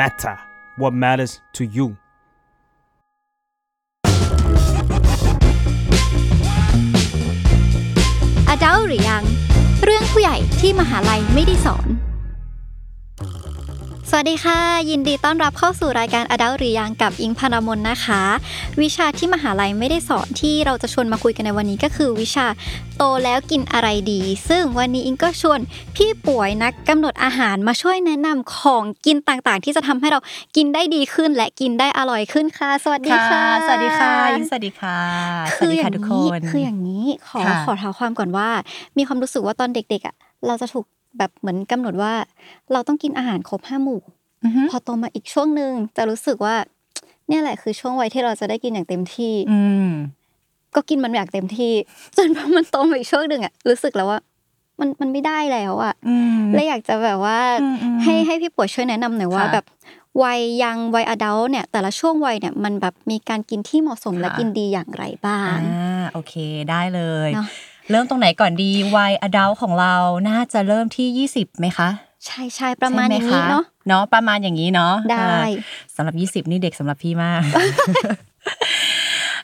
matter what matters to you อาดัลหรือยัง เรื่องผู้ใหญ่ที่มหาลัยไม่ได้สอน สวัสดีค่ะ ยินดีต้อนรับเข้าสู่รายการอดัลหรือยังกับอิงพานามนนะคะ วิชาที่มหาลัยไม่ได้สอนที่เราจะชวนมาคุยกันในวันนี้ก็คือวิชาโตแล้วกินอะไรดี ซึ่งวันนี้อิงก็ชวนพี่ป่วยนักกำหนดอาหารมาช่วยแนะนำของกินต่างๆ ที่จะทำให้เรากินได้ดีขึ้นและกินได้อร่อยขึ้นค่ะ สวัสดีค่ะ สวัสดีค่ะยินสวัสดีค่ะสคืวัสอดีอค่ะย่างทุกคนี้นคืออย่างนี้ขอค่ะขอเท้าความก่อนว่า มีความรู้สึกว่าตอนเด็กๆอะเราจะถูก แบบเหมือนกำหนดว่า เราต้องกินอาหารครบห้าหมู่อือฮึพอโตมาอีกช่วงหนึ่งจะรู้สึกว่า เนี่ยแหละคือช่วงวัยที่เราจะได้กินอย่างเต็มที่ อืมก็กินมันอย่างเต็มที่ จนพอมันโตมาอีกช่วงหนึ่งอะรู้สึกแล้วว่า มันมันไม่ได้แล้วอะอืมเลยอยากจะแบบว่าอืมอืมให้ให้พี่ป่วยช่วยแนะนำหน่อยว่าค่ะแบบวัยยังวัยอดัลเนี่ย แต่ละช่วงวัยเนี่ยมันแบบมีการกินที่เหมาะสมและค่ะกินดีอย่างไรบ้างอ่าโอเคได้เลย เนอะเริ่มตรงไหนก่อนดีวัยอดัลของเราน่าจะเริ่มที่ยี่สิบไหมคะใช่ใช่ประมาณอย่างใช่นี้ไหคเนาะเนาะประมาณอย่างนี้เนาะได้อ่าสำหรับยี่สิบนี่เด็กสำหรับพี่มาก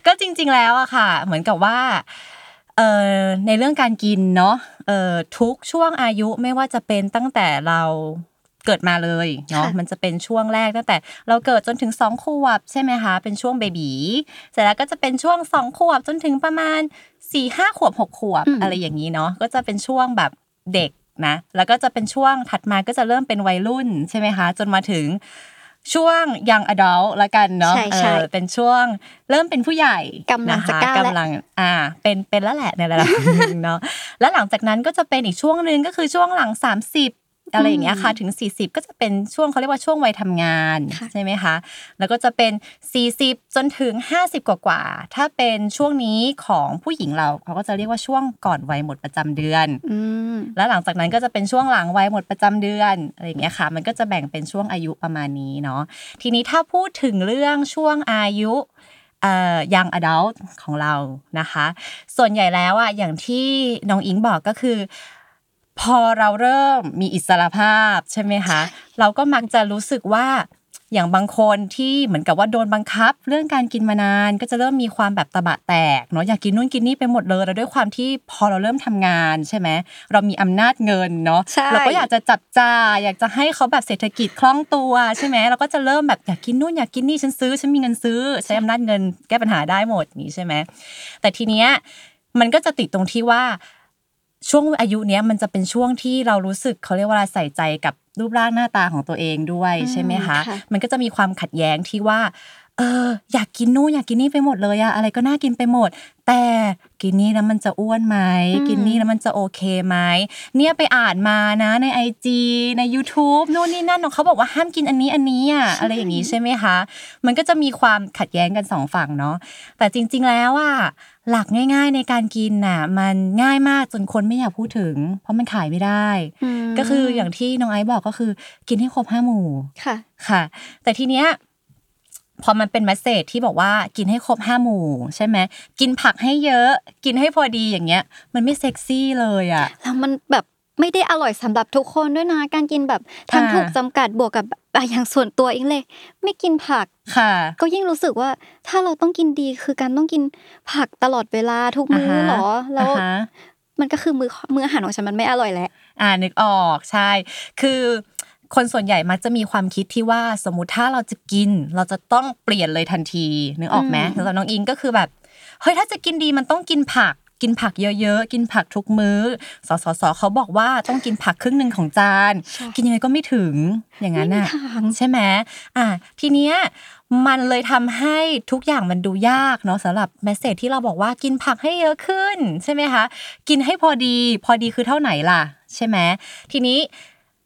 ก็จริง ๆ แล้วอะค่ะ เหมือนกับว่าเอ่อในเรื่องการกินเนาะเอ่อทุกช่วงอายุไม่ว่าจะเป็นตั้งแต่เรา เกิดมาเลยเนาะค่ะมันจะเป็นช่วงแรกตั้งแต่เราเกิดจนถึงสองขวบใช่ไหมคะ เป็นช่วงเบบีเสร็จแล้วก็จะเป็นช่วงสองขวบจนถึงประมาณสี่ห้าขวบหกขวบอืมอะไรอย่างนี้เนาะก็จะเป็นช่วงแบบเด็กนะแล้วก็จะเป็นช่วงถัดมาก็จะเริ่มเป็นวัยรุ่นใช่ไหมคะ จนมาถึงช่วงยังอดัลละกันเนาะใช่ใช่เออเป็นช่วงเริ่มเป็นผู้ใหญ่กำลังจะนคก้าวแล้วกำลังอ่า เป็นเป็นแล้วแหละในระดับหนึ่งเนาะแล้วหลังจากนั้นก็จะเป็นอีกช่วงหนึ่งก็คือช่วงหลัง 30 อะไรอย่างเงี้ยค่ะถึง 40 ก็จะเป็นช่วงเขาเรียกว่าช่วงวัยทำงานค่ะใช่ไหมคะแล้วก็จะเป็น 40 จนถึง 50 กว่ากว่าๆถ้าเป็นช่วงนี้ของผู้หญิงเราเขาก็จะเรียกว่าช่วงก่อนวัยหมดประจำเดือนอืมแล้วหลังจากนั้นก็จะเป็นช่วงหลังวัยหมดประจำเดือนอะไรอย่างเงี้ยค่ะ มันก็จะแบ่งเป็นช่วงอายุประมาณนี้เนาะทีนี้ถ้าพูดถึงเรื่องช่วงอายุเอ่อยังอดัลของเรานะคะ ส่วนใหญ่แล้วอะอย่างที่น้องอิงบอกก็คือ พอเราเริ่มมีอิสรภาพใช่ไหมคะเราก็มักจะรู้สึกว่าอย่างบางคนที่เหมือนกับว่าโดนบังคับ เรื่องการกินมานาน ก็จะเริ่มมีความแบบตะบะแตกเนาะอยากกินนู่นกินนี่ไปหมดเลยแล้วด้วยความที่พอเราเริ่มทำงานใช่ไหมเรามีอำนาจเงินเนาะใช่เราก็อยากจะจับจ่ายอยากจะให้เขาแบบเศรษฐกิจคล่องตัวใช่ไหมเราก็จะเริ่มแบบอยากกินนู่นอยากกินนี่ฉันซื้อฉันมีเงินซื้อ ใช้อำนาจเงินแก้ปัญหาได้หมดอย่างนี้ใช่ไหมแต่ทีเนี้ยมันก็จะติดตรงที่ว่า ช่วงอายุเนี้ยมันจะเป็นช่วงที่เรารู้สึกเขาเรียกว่าอะไรใส่ใจกับรูปร่างหน้าตาของตัวเองด้วยอืมใช่ไหมคะค่ะมันก็จะมีความขัดแย้งที่ว่า เอออยากกินนู่นอยากกินนี่ไปหมดเลยอะอะไรก็น่ากินไปหมด แต่กินนี่แล้วมันจะอ้วนไหมกินนี่แล้วมันจะโอเคไหมเนี่ยไปอ่านมานะในไอจีใน YouTube นู่นนี่นั่นเนอะเขาบอกว่าห้ามกินอันนี้อันนี้อะอะไรอย่างนี้ใช่ไหมคะ มันก็จะมีความขัดแย้งกันสองฝั่งเนาะแต่จริง ๆ แล้วอะ หลักง่าย ๆ ในการกินน่ะ มันง่ายมากจนคนไม่อยากพูดถึง เพราะมันขายไม่ได้มก็คืออย่างที่น้องไอซ์บอกก็คือ กินให้ครบห้าหมู่ค่ะ ค่ะ แต่ทีเนี้ยพอมันเป็นแมสเซจที่บอกว่ากินให้ครบห้าหมู่ใช่ไหมกินผักให้เยอะ กินให้พอดีอย่างเงี้ย มันไม่เซ็กซี่เลยอะแล้วมันแบบ ไม่ได้อร่อยสำหรับทุกคนด้วยนะ การกินแบบทำอ่าถูกจำกัดบวกกับอะอย่างส่วนตัวเองเลย ไม่กินผักค่ะ ก็ยิ่งรู้สึกว่า ถ้าเราต้องกินดีคือการต้องกินผักตลอดเวลาทุกมื้ออ่าฮะหรอแล้วอ่าฮะมันก็คือมือมื้ออาหารของฉันมันไม่อร่อยแล้วอ่านึกออกใช่ คือคนส่วนใหญ่มักจะมีความคิดที่ว่าสมมุติถ้าเราจะกิน เราจะต้องเปลี่ยนเลยทันทีนึกออกไหมอืมสำหรับน้องอิงก็คือแบบเฮ้ยถ้าจะกินดีมันต้องกินผัก กินผักเยอะๆ กินผักทุกมื้อ สสสเขาบอกว่าต้องกินผักครึ่งหนึ่งของจาน กินยังไงก็ไม่ถึงอย่างนั้นไม่มีน่ะทางใช่ไหมอะทีเนี้ยมันเลยทำให้ทุกอย่างมันดูยากเนาะสำหรับแมสเซจที่เราบอกว่ากินผักให้เยอะขึ้นใช่ไหมคะกินให้พอดี พอดีคือเท่าไหนล่ะ ใช่ไหมทีนี้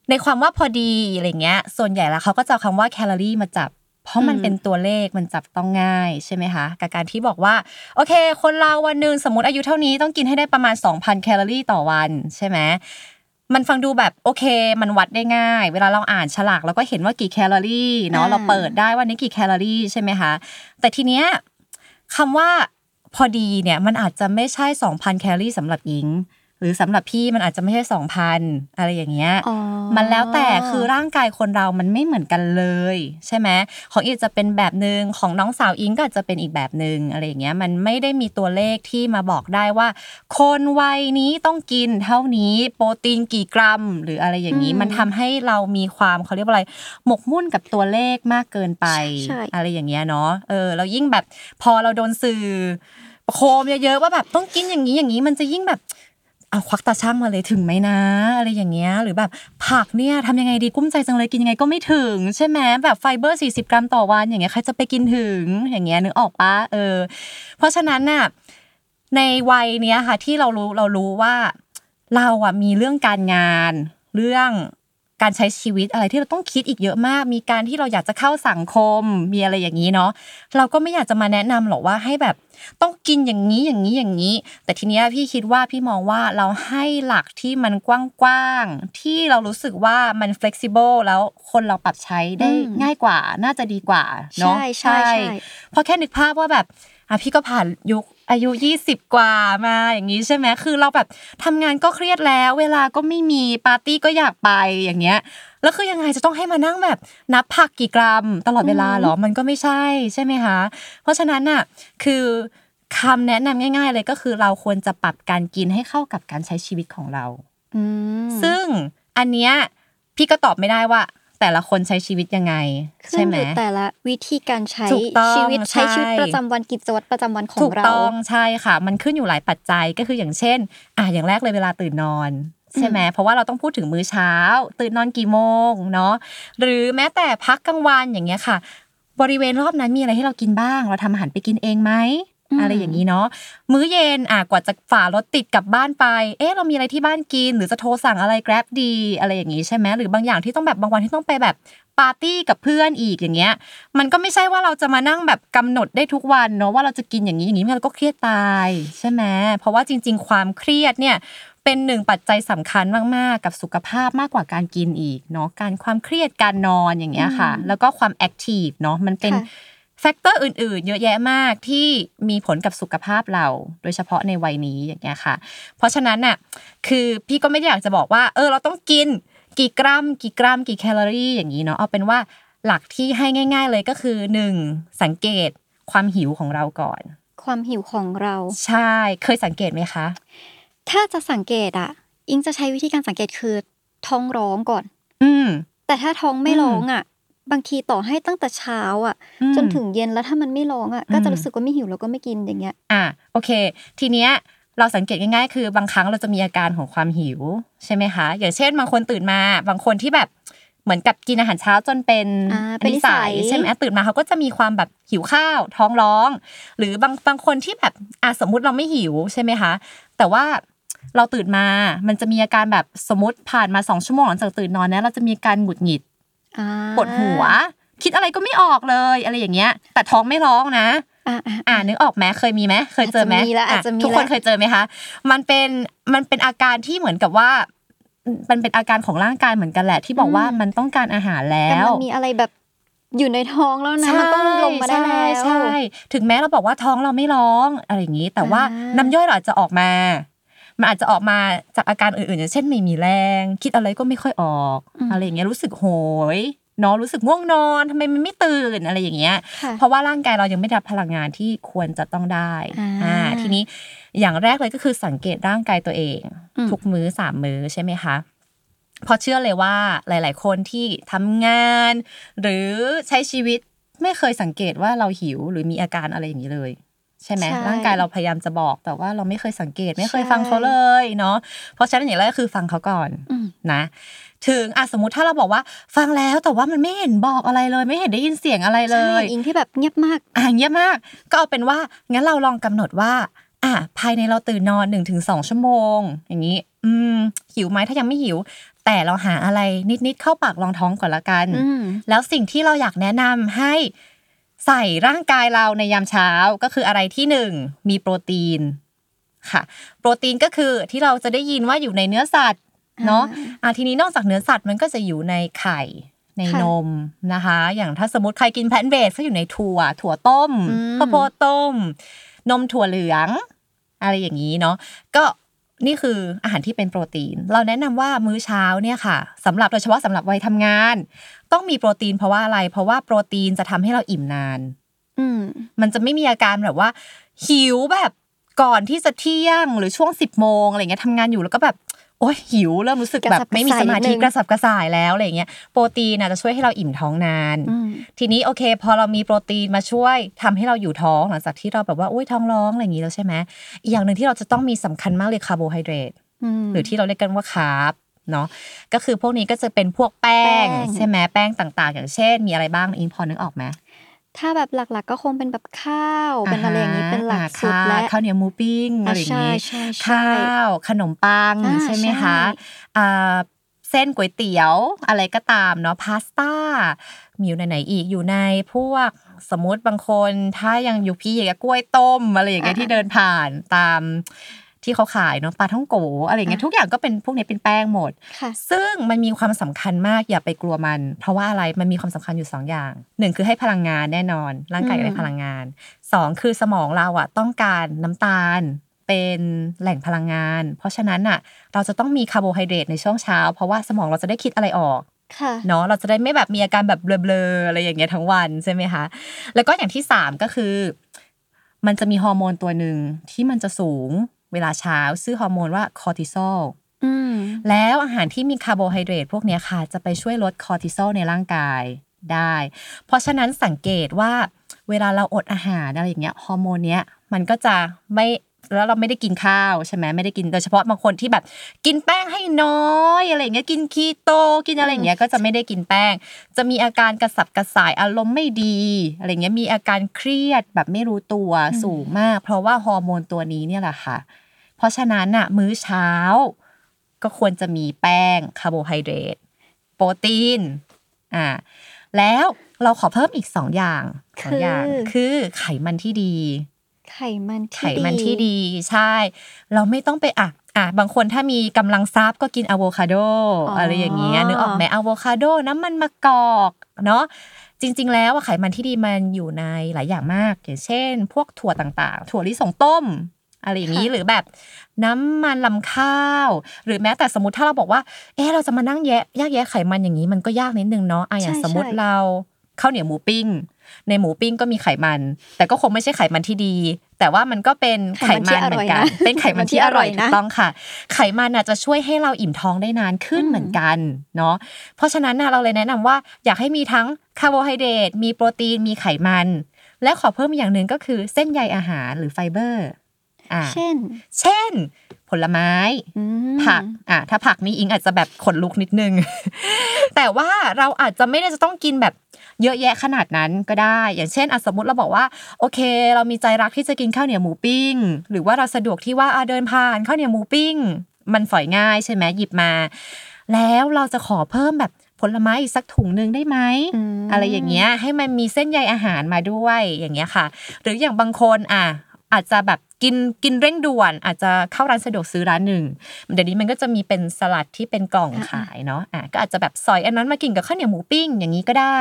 ในความว่าพอดีอะไรเงี้ย ส่วนใหญ่แล้วเขาก็จะเอาคำว่าแคลอรี่มาจับ เพราะมันอืมเป็นตัวเลขมันจับต้องง่ายใช่ไหมคะกับการที่บอกว่าโอเค คนเราวันหนึ่งสมมติอายุเท่านี้ต้องกินให้ได้ประมาณ 2,000 แคลอรี่ต่อวันใช่ไหมมันฟังดูแบบโอเค มันวัดได้ง่าย เวลาเราอ่านฉลากเราก็เห็นว่ากี่แคลอรี่เนาะอ่าเราเปิดได้ว่านี้กี่แคลอรี่ใช่ไหมคะแต่ทีเนี้ยคำว่าพอดีเนี่ยมันอาจจะไม่ใช่ 2,000 แคลอรี่สำหรับหญิง หรือสำหรับพี่มันอาจจะไม่ใช่สองพันอะไรอย่างเงี้ยอ๋อมันแล้วแต่คือร่างกายคนเรามันไม่เหมือนกันเลย ใช่ไหมของอีจะเป็นแบบหนึ่งของน้องสาวอิงก็อาจจะเป็นอีกแบบหนึ่งอะไรอย่างเงี้ยมันไม่ได้มีตัวเลขที่มาบอกได้ว่า คนวัยนี้ต้องกินเท่านี้โปรตีนกี่กรัม หรืออะไรอย่างนี้อืมมันทำให้เรามีความเขาเรียกว่าอะไรหมกมุ่นกับตัวเลขมากเกินไปใช่อะไรอย่างเงี้ยเนาะเออแล้วยิ่งแบบพอเราโดนสื่อประโคมเยอะๆว่าแบบต้องกินอย่างนี้อย่างนี้มันจะยิ่งแบบ เอาควักตาช่างมาเลยถึงไหมนะ อะไรอย่างเงี้ยหรือแบบผักเนี่ยทำยังไงดีกุ้มใจจังเลยกินยังไงก็ไม่ถึง ใช่ไหมแบบไฟเบอร์ 40 กรัมต่อวัน อย่างเงี้ยใครจะไปกินถึงอย่างเงี้ยนึกออกปะเออ เพราะฉะนั้นน่ะในวัยเนี้ยค่ะที่เรารู้เรารู้ว่า เราอะมีเรื่องการงาน เรื่อง การใช้ชีวิตอะไรที่เราต้องคิดอีกเยอะมาก มีการที่เราอยากจะเข้าสังคม มีอะไรอย่างนี้เนาะ เราก็ไม่อยากจะมาแนะนำหรอกว่าให้แบบต้องกินอย่างนี้อย่างนี้อย่างนี้ แต่ทีเนี้ยพี่คิดว่าพี่มองว่าเราให้หลักที่มันกว้างๆ ที่เรารู้สึกว่ามัน flexible แล้วคนเราปรับใช้ได้อืมง่ายกว่า น่าจะดีกว่าเนาะ ใช่ใช่ใช่เพราะแค่นึกภาพว่าแบบ อะพี่ก็ผ่านยุคอายุ 20 กว่ามาอย่างนี้ใช่ไหมคือเราแบบทำงานก็เครียดแล้ว เวลาก็ไม่มีปาร์ตี้ก็อยากไปอย่างเงี้ยแล้วคือยังไงจะต้องให้มานั่งแบบนับผักกี่กรัม ตลอดเวลาเหรอมันก็ไม่ใช่ใช่ไหมคะเพราะฉะนั้นน่ะคือคำแนะนำง่าย ๆ เลยก็คือเราควรจะปรับการกินให้เข้ากับการใช้ชีวิตของเราอืมซึ่งอันเนี้ยพี่ก็ตอบไม่ได้ว่า แต่ละคนใช้ชีวิตยังไงขึ้ใช่นไหมอยู่แต่ละวิธีการใช้ถูกต้องชีวิตใช้ใช่ชีวิตประจำวันกิจวัตรประจำวันของถูกเราต้องใช่ค่ะ มันขึ้นอยู่หลายปัจจัยก็คืออย่างเช่น อะอย่างแรกเลยเวลาตื่นนอนใช่ไหมเพราะว่าเราต้องพูดถึงมื้อเช้า ตื่นนอนกี่โมงเนาะหรือแม้แต่พักกลางวันอย่างเงี้ยค่ะ บริเวณรอบนั้นมีอะไรให้เรากินบ้าง เราทำอาหารไปกินเองไหม อืมอะไรอย่างนี้เนาะมื้อเย็นอะกว่าจะฝ่ารถติดกลับบ้านไป เอ๊ะเรามีอะไรที่บ้านกิน หรือจะโทรสั่งอะไร Grab ดีอะไรอย่างนี้ใช่ไหมหรือบางอย่างที่ต้องแบบบางวันที่ต้องไปแบบปาร์ตี้กับเพื่อนอีกอย่างเงี้ย มันก็ไม่ใช่ว่าเราจะมานั่งแบบกำหนดได้ทุกวันเนาะว่าเราจะกินอย่างนี้อย่างนี้มันก็เครียดตายใช่ไหมเพราะว่าจริง ๆ ความเครียดเนี่ยเป็นหนึ่งปัจจัยสำคัญมาก ๆ กับสุขภาพมากกว่าการกินอีกเนาะการความเครียดการนอนอย่างเงี้ยค่ะอืมแล้วก็ความ active เนาะมันเป็นค่ะ factor อื่น ๆ เยอะแยะมากที่มีผลกับสุขภาพเรา โดยเฉพาะในวัยนี้อย่างเงี้ยค่ะ เพราะฉะนั้นน่ะคือพี่ก็ไม่ได้อยากจะบอกว่า เออเราต้องกินกี่กรัม กี่กรัม กี่แคลอรี่อย่างนี้เนาะเอาเป็นว่าหลักที่ให้ง่าย ๆ เลยก็คือหนึ่งสังเกตความหิวของเราก่อน ความหิวของเรา ใช่เคยสังเกตไหมคะ ถ้าจะสังเกตอะ อิงจะใช้วิธีการสังเกตคือท้องร้องก่อน อืมแต่ถ้าท้องไม่อืมร้องอะ บางทีต่อให้ตั้งแต่เช้าอะอืมจนถึงเย็นแล้วถ้ามันไม่ร้องอะก็จะอืมรู้สึกว่าไม่หิวแล้วก็ไม่กินอย่างเงี้ย อะโอเค ทีเนี้ยเราสังเกตง่ายๆ คือบางครั้งเราจะมีอาการของความหิวใช่ไหมคะ อย่างเช่นบางคนตื่นมา บางคนที่แบบเหมือนกับกินอาหารเช้าจนเป็นอ่าเป็นนิสัยใช่ไหมตื่นมาเขาก็จะมีความแบบหิวข้าว ท้องร้อง หรือบางบางคนที่แบบอะสมมุติเราไม่หิวใช่ไหมคะ แต่ว่าเราตื่นมา มันจะมีอาการแบบสมมติผ่านมาสองชั่วโมงหลังจากตื่นนอนเนี่ยเราจะมีอาการหงุดหงิดอ่า ปวดหัว คิดอะไรก็ไม่ออกเลยอะไรอย่างเงี้ย แต่ท้องไม่ร้องนะอ่าอ่าอ่านึกออกไหมเคยมีไหมเคยเจอไหมอาจจะมีแล้วอาจจะมีทุกคนแล้วเคยเจอไหมคะมันเป็นมันเป็นอาการที่เหมือนกับว่ามันเป็นอาการของร่างกายเหมือนกันแหละ ที่บอกว่ามันต้องการอาหารแล้แต่วมันมีอะไรแบบอยู่ในท้องแล้วนะมันต้องลงมาได้แล้วใช่ใช่ถึงแม้เราบอกว่าท้องเราไม่ร้องอะไรอย่างนี้ แต่ว่าอ่าน้ำย่อยเราอาจจะออกมา มันอาจจะออกมาจากอาการอื่นๆอย่างเช่นไม่มีแรง คิดอะไรก็ไม่ค่อยออกอะไรอย่างเงี้ยรู้สึกโหยเนาะรู้สึกง่วงนอนทำไมมันไม่ตื่นอะไรอย่างเงี้ยค่ะเพราะว่าร่างกายเรายังไม่ได้รับพลังงานที่ควรจะต้องได้อ่าทีนี้อย่างแรกเลยก็คือสังเกตร่างกายตัวเองอืมทุกมื้อสามมื้อใช่ไหมคะเพราะเชื่อเลยว่าหลาย ๆ คนที่ทำงาน หรือใช้ชีวิตไม่เคยสังเกตว่าเราหิวหรือมีอาการอะไรอย่างนี้เลย ใช่ไหมใช่ร่างกายเราพยายามจะบอกแต่ว่าเราไม่เคยสังเกตไม่เคยใช่ฟังเขาเลยเนาะเพราะฉะนั้นอย่างแรกก็คือฟังเขาก่อนอืมนะ ถึงอะสมมติถ้าเราบอกว่า ฟังแล้วแต่ว่ามันไม่เห็นบอกอะไรเลย ไม่เห็นได้ยินเสียงอะไรเลใช่ยอิงที่แบบเงียบมากอะเงียบมาก ก็เอาเป็นว่างั้นเราลองกำหนดว่าอะภายในเราตื่นนอนหนึ่งถึงสองชั่วโมง อย่างนี้ อืม หิวไหมถ้ายังไม่หิว แต่เราหาอะไรนิดๆเข้าปากรองท้องก่อนละกันอืมแล้วสิ่งที่เราอยากแนะนำให้ ใส่ร่างกายเราในยามเช้าก็คืออะไรที่หนึ่งมีโปรตีนค่ะ โปรตีนก็คือที่เราจะได้ยินว่าอยู่ในเนื้อสัตว์เนาะอะทีนี้นอกจากเนื้อสัตว์มันก็จะอยู่ในไข่ในค่ะนมนะคะ อย่างถ้าสมมติใครกินแพลนต์เบสก็อยู่ในถั่ว ถั่วต้มอืมข้าวโพดต้ม นมถั่วเหลือง อะไรอย่างนี้เนาะก็นี่คืออาหารที่เป็นโปรตีน เราแนะนำว่ามื้อเช้าเนี่ยค่ะสำหรับโดยเฉพาะสำหรับวัยทำงาน ต้องมีโปรตีนเพราะว่าอะไร เพราะว่าโปรตีนจะทำให้เราอิ่มนาน อืมมันจะไม่มีอาการแบบว่า หิวแบบก่อนที่จะเที่ยงหรือช่วงสิบโมงอะไรเงี้ยทำงานอยู่แล้วก็แบบโอ้ยหิวเริ่มรู้สึกแบบไม่มีสมาธิกระสับกระส่ายแล้วอะไรเงี้ยโปรตีนน่ะจะช่วยให้เราอิ่มท้องนานอืมทีนี้โอเค พอเรามีโปรตีนมาช่วยทำให้เราอยู่ท้องหลังจากที่เราแบบว่าอุ้ยท้องร้องอะไรอย่างนี้แล้วใช่ไหมอีกอย่างหนึ่งที่เราจะต้องมีสำคัญมากเลยคาร์โบไฮเดรตอืมหรือที่เราเรียกกันว่าคาร์บ เนาะก็คือพวกนี้ก็จะเป็นพวกแป้งแป้งใช่ไหมแป้งต่าง ๆ อย่างเช่น มีอะไรบ้างอิงพอนึกออกไหมถ้าแบบหลักๆก็คงเป็นแบบข้าว เป็นอะไรอย่างนี้เป็นหลักอ่าสุดข้าวและข้าวเหนียวหมูปิ้งอะไรอย่างนี้ใช่ใช่ใช่ข้าวขนมปังอ่าใช่ไหมคะใช่อ่าเส้นก๋วยเตี๋ยวอะไรก็ตามเนาะพาสต้ามีอยู่ในไหนอีกอยู่ในพวกสมมติบางคนถ้ายังอยู่พี่อย่างเงี้ยกล้วยต้มอะไรอย่างเงี้ยที่เดินผ่านตาม ที่เขาขายเนาะปลาท่องโกอะไรอย่างเงี้ยทุกอย่างก็เป็นพวกนี้เป็นแป้งหมดค่ะซึ่งมันมีความสำคัญมากอย่าไปกลัวมัน เพราะว่าอะไรมันมีความสำคัญอยู่สองอย่างหนึ่งคือให้พลังงานแน่นอน ร่างกายอยากได้อืมพลังงานสองคือสมองเราอะต้องการน้ำตาลเป็นแหล่งพลังงาน เพราะฉะนั้นอะเราจะต้องมีคาร์โบไฮเดรตในช่วงเช้า เพราะว่าสมองเราจะได้คิดอะไรออกค่ะเนาะเราจะได้ไม่แบบมีอาการแบบเบลอๆอะไรอย่างเงี้ยทั้งวันใช่ไหมคะแล้วก็อย่างที่สามก็คือ มันจะมีฮอร์โมนตัวหนึ่งที่มันจะสูง เวลาเช้าชื่อฮอร์โมนว่าคอร์ติซอลอืมแล้วอาหารที่มีคาร์โบไฮเดรตพวกเนี้ยค่ะ จะไปช่วยลดคอร์ติซอลในร่างกายได้ เพราะฉะนั้นสังเกตว่าเวลาเราอดอาหารอะไรอย่างเงี้ยฮอร์โมนเนี้ยมันก็จะไม่ แล้วเราไม่ได้กินข้าวใช่ไหมไม่ได้กินโดยเฉพาะบางคนที่แบบกินแป้งให้น้อยอะไรอย่างเงี้ยกินคีโตกินอะไรอย่างเงี้ยก็จะไม่ได้กินแป้ง จะมีอาการกระสับกระส่ายอารมณ์ไม่ดีอะไรเงี้ยมีอาการเครียดแบบไม่รู้ตัวสูงมาก เพราะว่าฮอร์โมนตัวนี้เนี่ยแหละค่ะ เพราะฉะนั้นน่ะมื้อเช้า ก็ควรจะมีแป้งคาร์โบไฮเดรตโปรตีนอ่าแล้วเราขอเพิ่มอีกสองอย่างสองอย่างคือคือไขมันที่ดี ไขมันที่ไขมันที่ดีใช่ เราไม่ต้องไปอะอะบางคนถ้ามีกำลังทรัพย์ก็กินอะโวคาโดอะไรอย่างเงี้ยนึกออกไหมอะโวคาโดน้ำมันมะกอกเนาะจริง ๆ แล้วอะไขมันที่ดีมันอยู่ในหลายอย่างมาก อย่างเช่น พวกถั่วต่างๆ ถั่วลิสงต้มอะไรอย่างนี้หรือแบบน้ำมันรำข้าว หรือแม้แต่สมมติถ้าเราบอกว่า เออเราจะมานั่งแยกแยกแยะไขมันอย่างนี้มันก็ยากนิดนึงเนาะอะอย่างสมมติเราข้าวเหนียวหมูปิ้ง ในหมูปิ้งก็มีไขมัน แต่ก็คงไม่ใช่ไขมันที่ดี แต่ว่ามันก็เป็นไขมันเหมือนกัน เป็นไขมันที่อร่อยถูกต้องค่ะ ไขมันน่ะจะช่วยให้เราอิ่มท้องได้นานขึ้นเหมือนกันเนาะเพราะฉะนั้นน่ะเราเลยแนะนำว่าอยากให้มีทั้งคาร์โบไฮเดรตมีโปรตีนมีไขมัน และขอเพิ่มอีกอย่างหนึ่งก็คือเส้นใยอาหารหรือไฟเบอร์อ่าเช่น เช่น ผลไม้อืมผัก อะ ถ้าผักนี่อิงอาจจะแบบขนลุกนิดนึง แต่ว่าเราอาจจะไม่ได้จะต้องกินแบบ เยอะแยะขนาดนั้นก็ได้ อย่างเช่นอะสมมติเราบอกว่าโอเค เรามีใจรักที่จะกินข้าวเหนียวหมูปิ้ง หรือว่าเราสะดวกที่ว่าอะเดินผ่านข้าวเหนียวหมูปิ้ง มันฝอยง่ายใช่ไหมหยิบมา แล้วเราจะขอเพิ่มแบบผลไม้อีกสักถุงหนึ่งได้ไหมอืมอะไรอย่างเงี้ยให้มันมีเส้นใยอาหารมาด้วยอย่างเงี้ยค่ะ หรืออย่างบางคนอะ อาจจะแบบกินกินเร่งด่วน อาจจะเข้าร้านสะดวกซื้อร้านหนึ่งเดี๋ยวนี้มันก็จะมีเป็นสลัดที่เป็นกล่องขายเนาะอะก็อาจจะแบบซอยอันนั้นมากินกับข้าวเหนียวหมูปิ้งอย่างนี้ก็ได้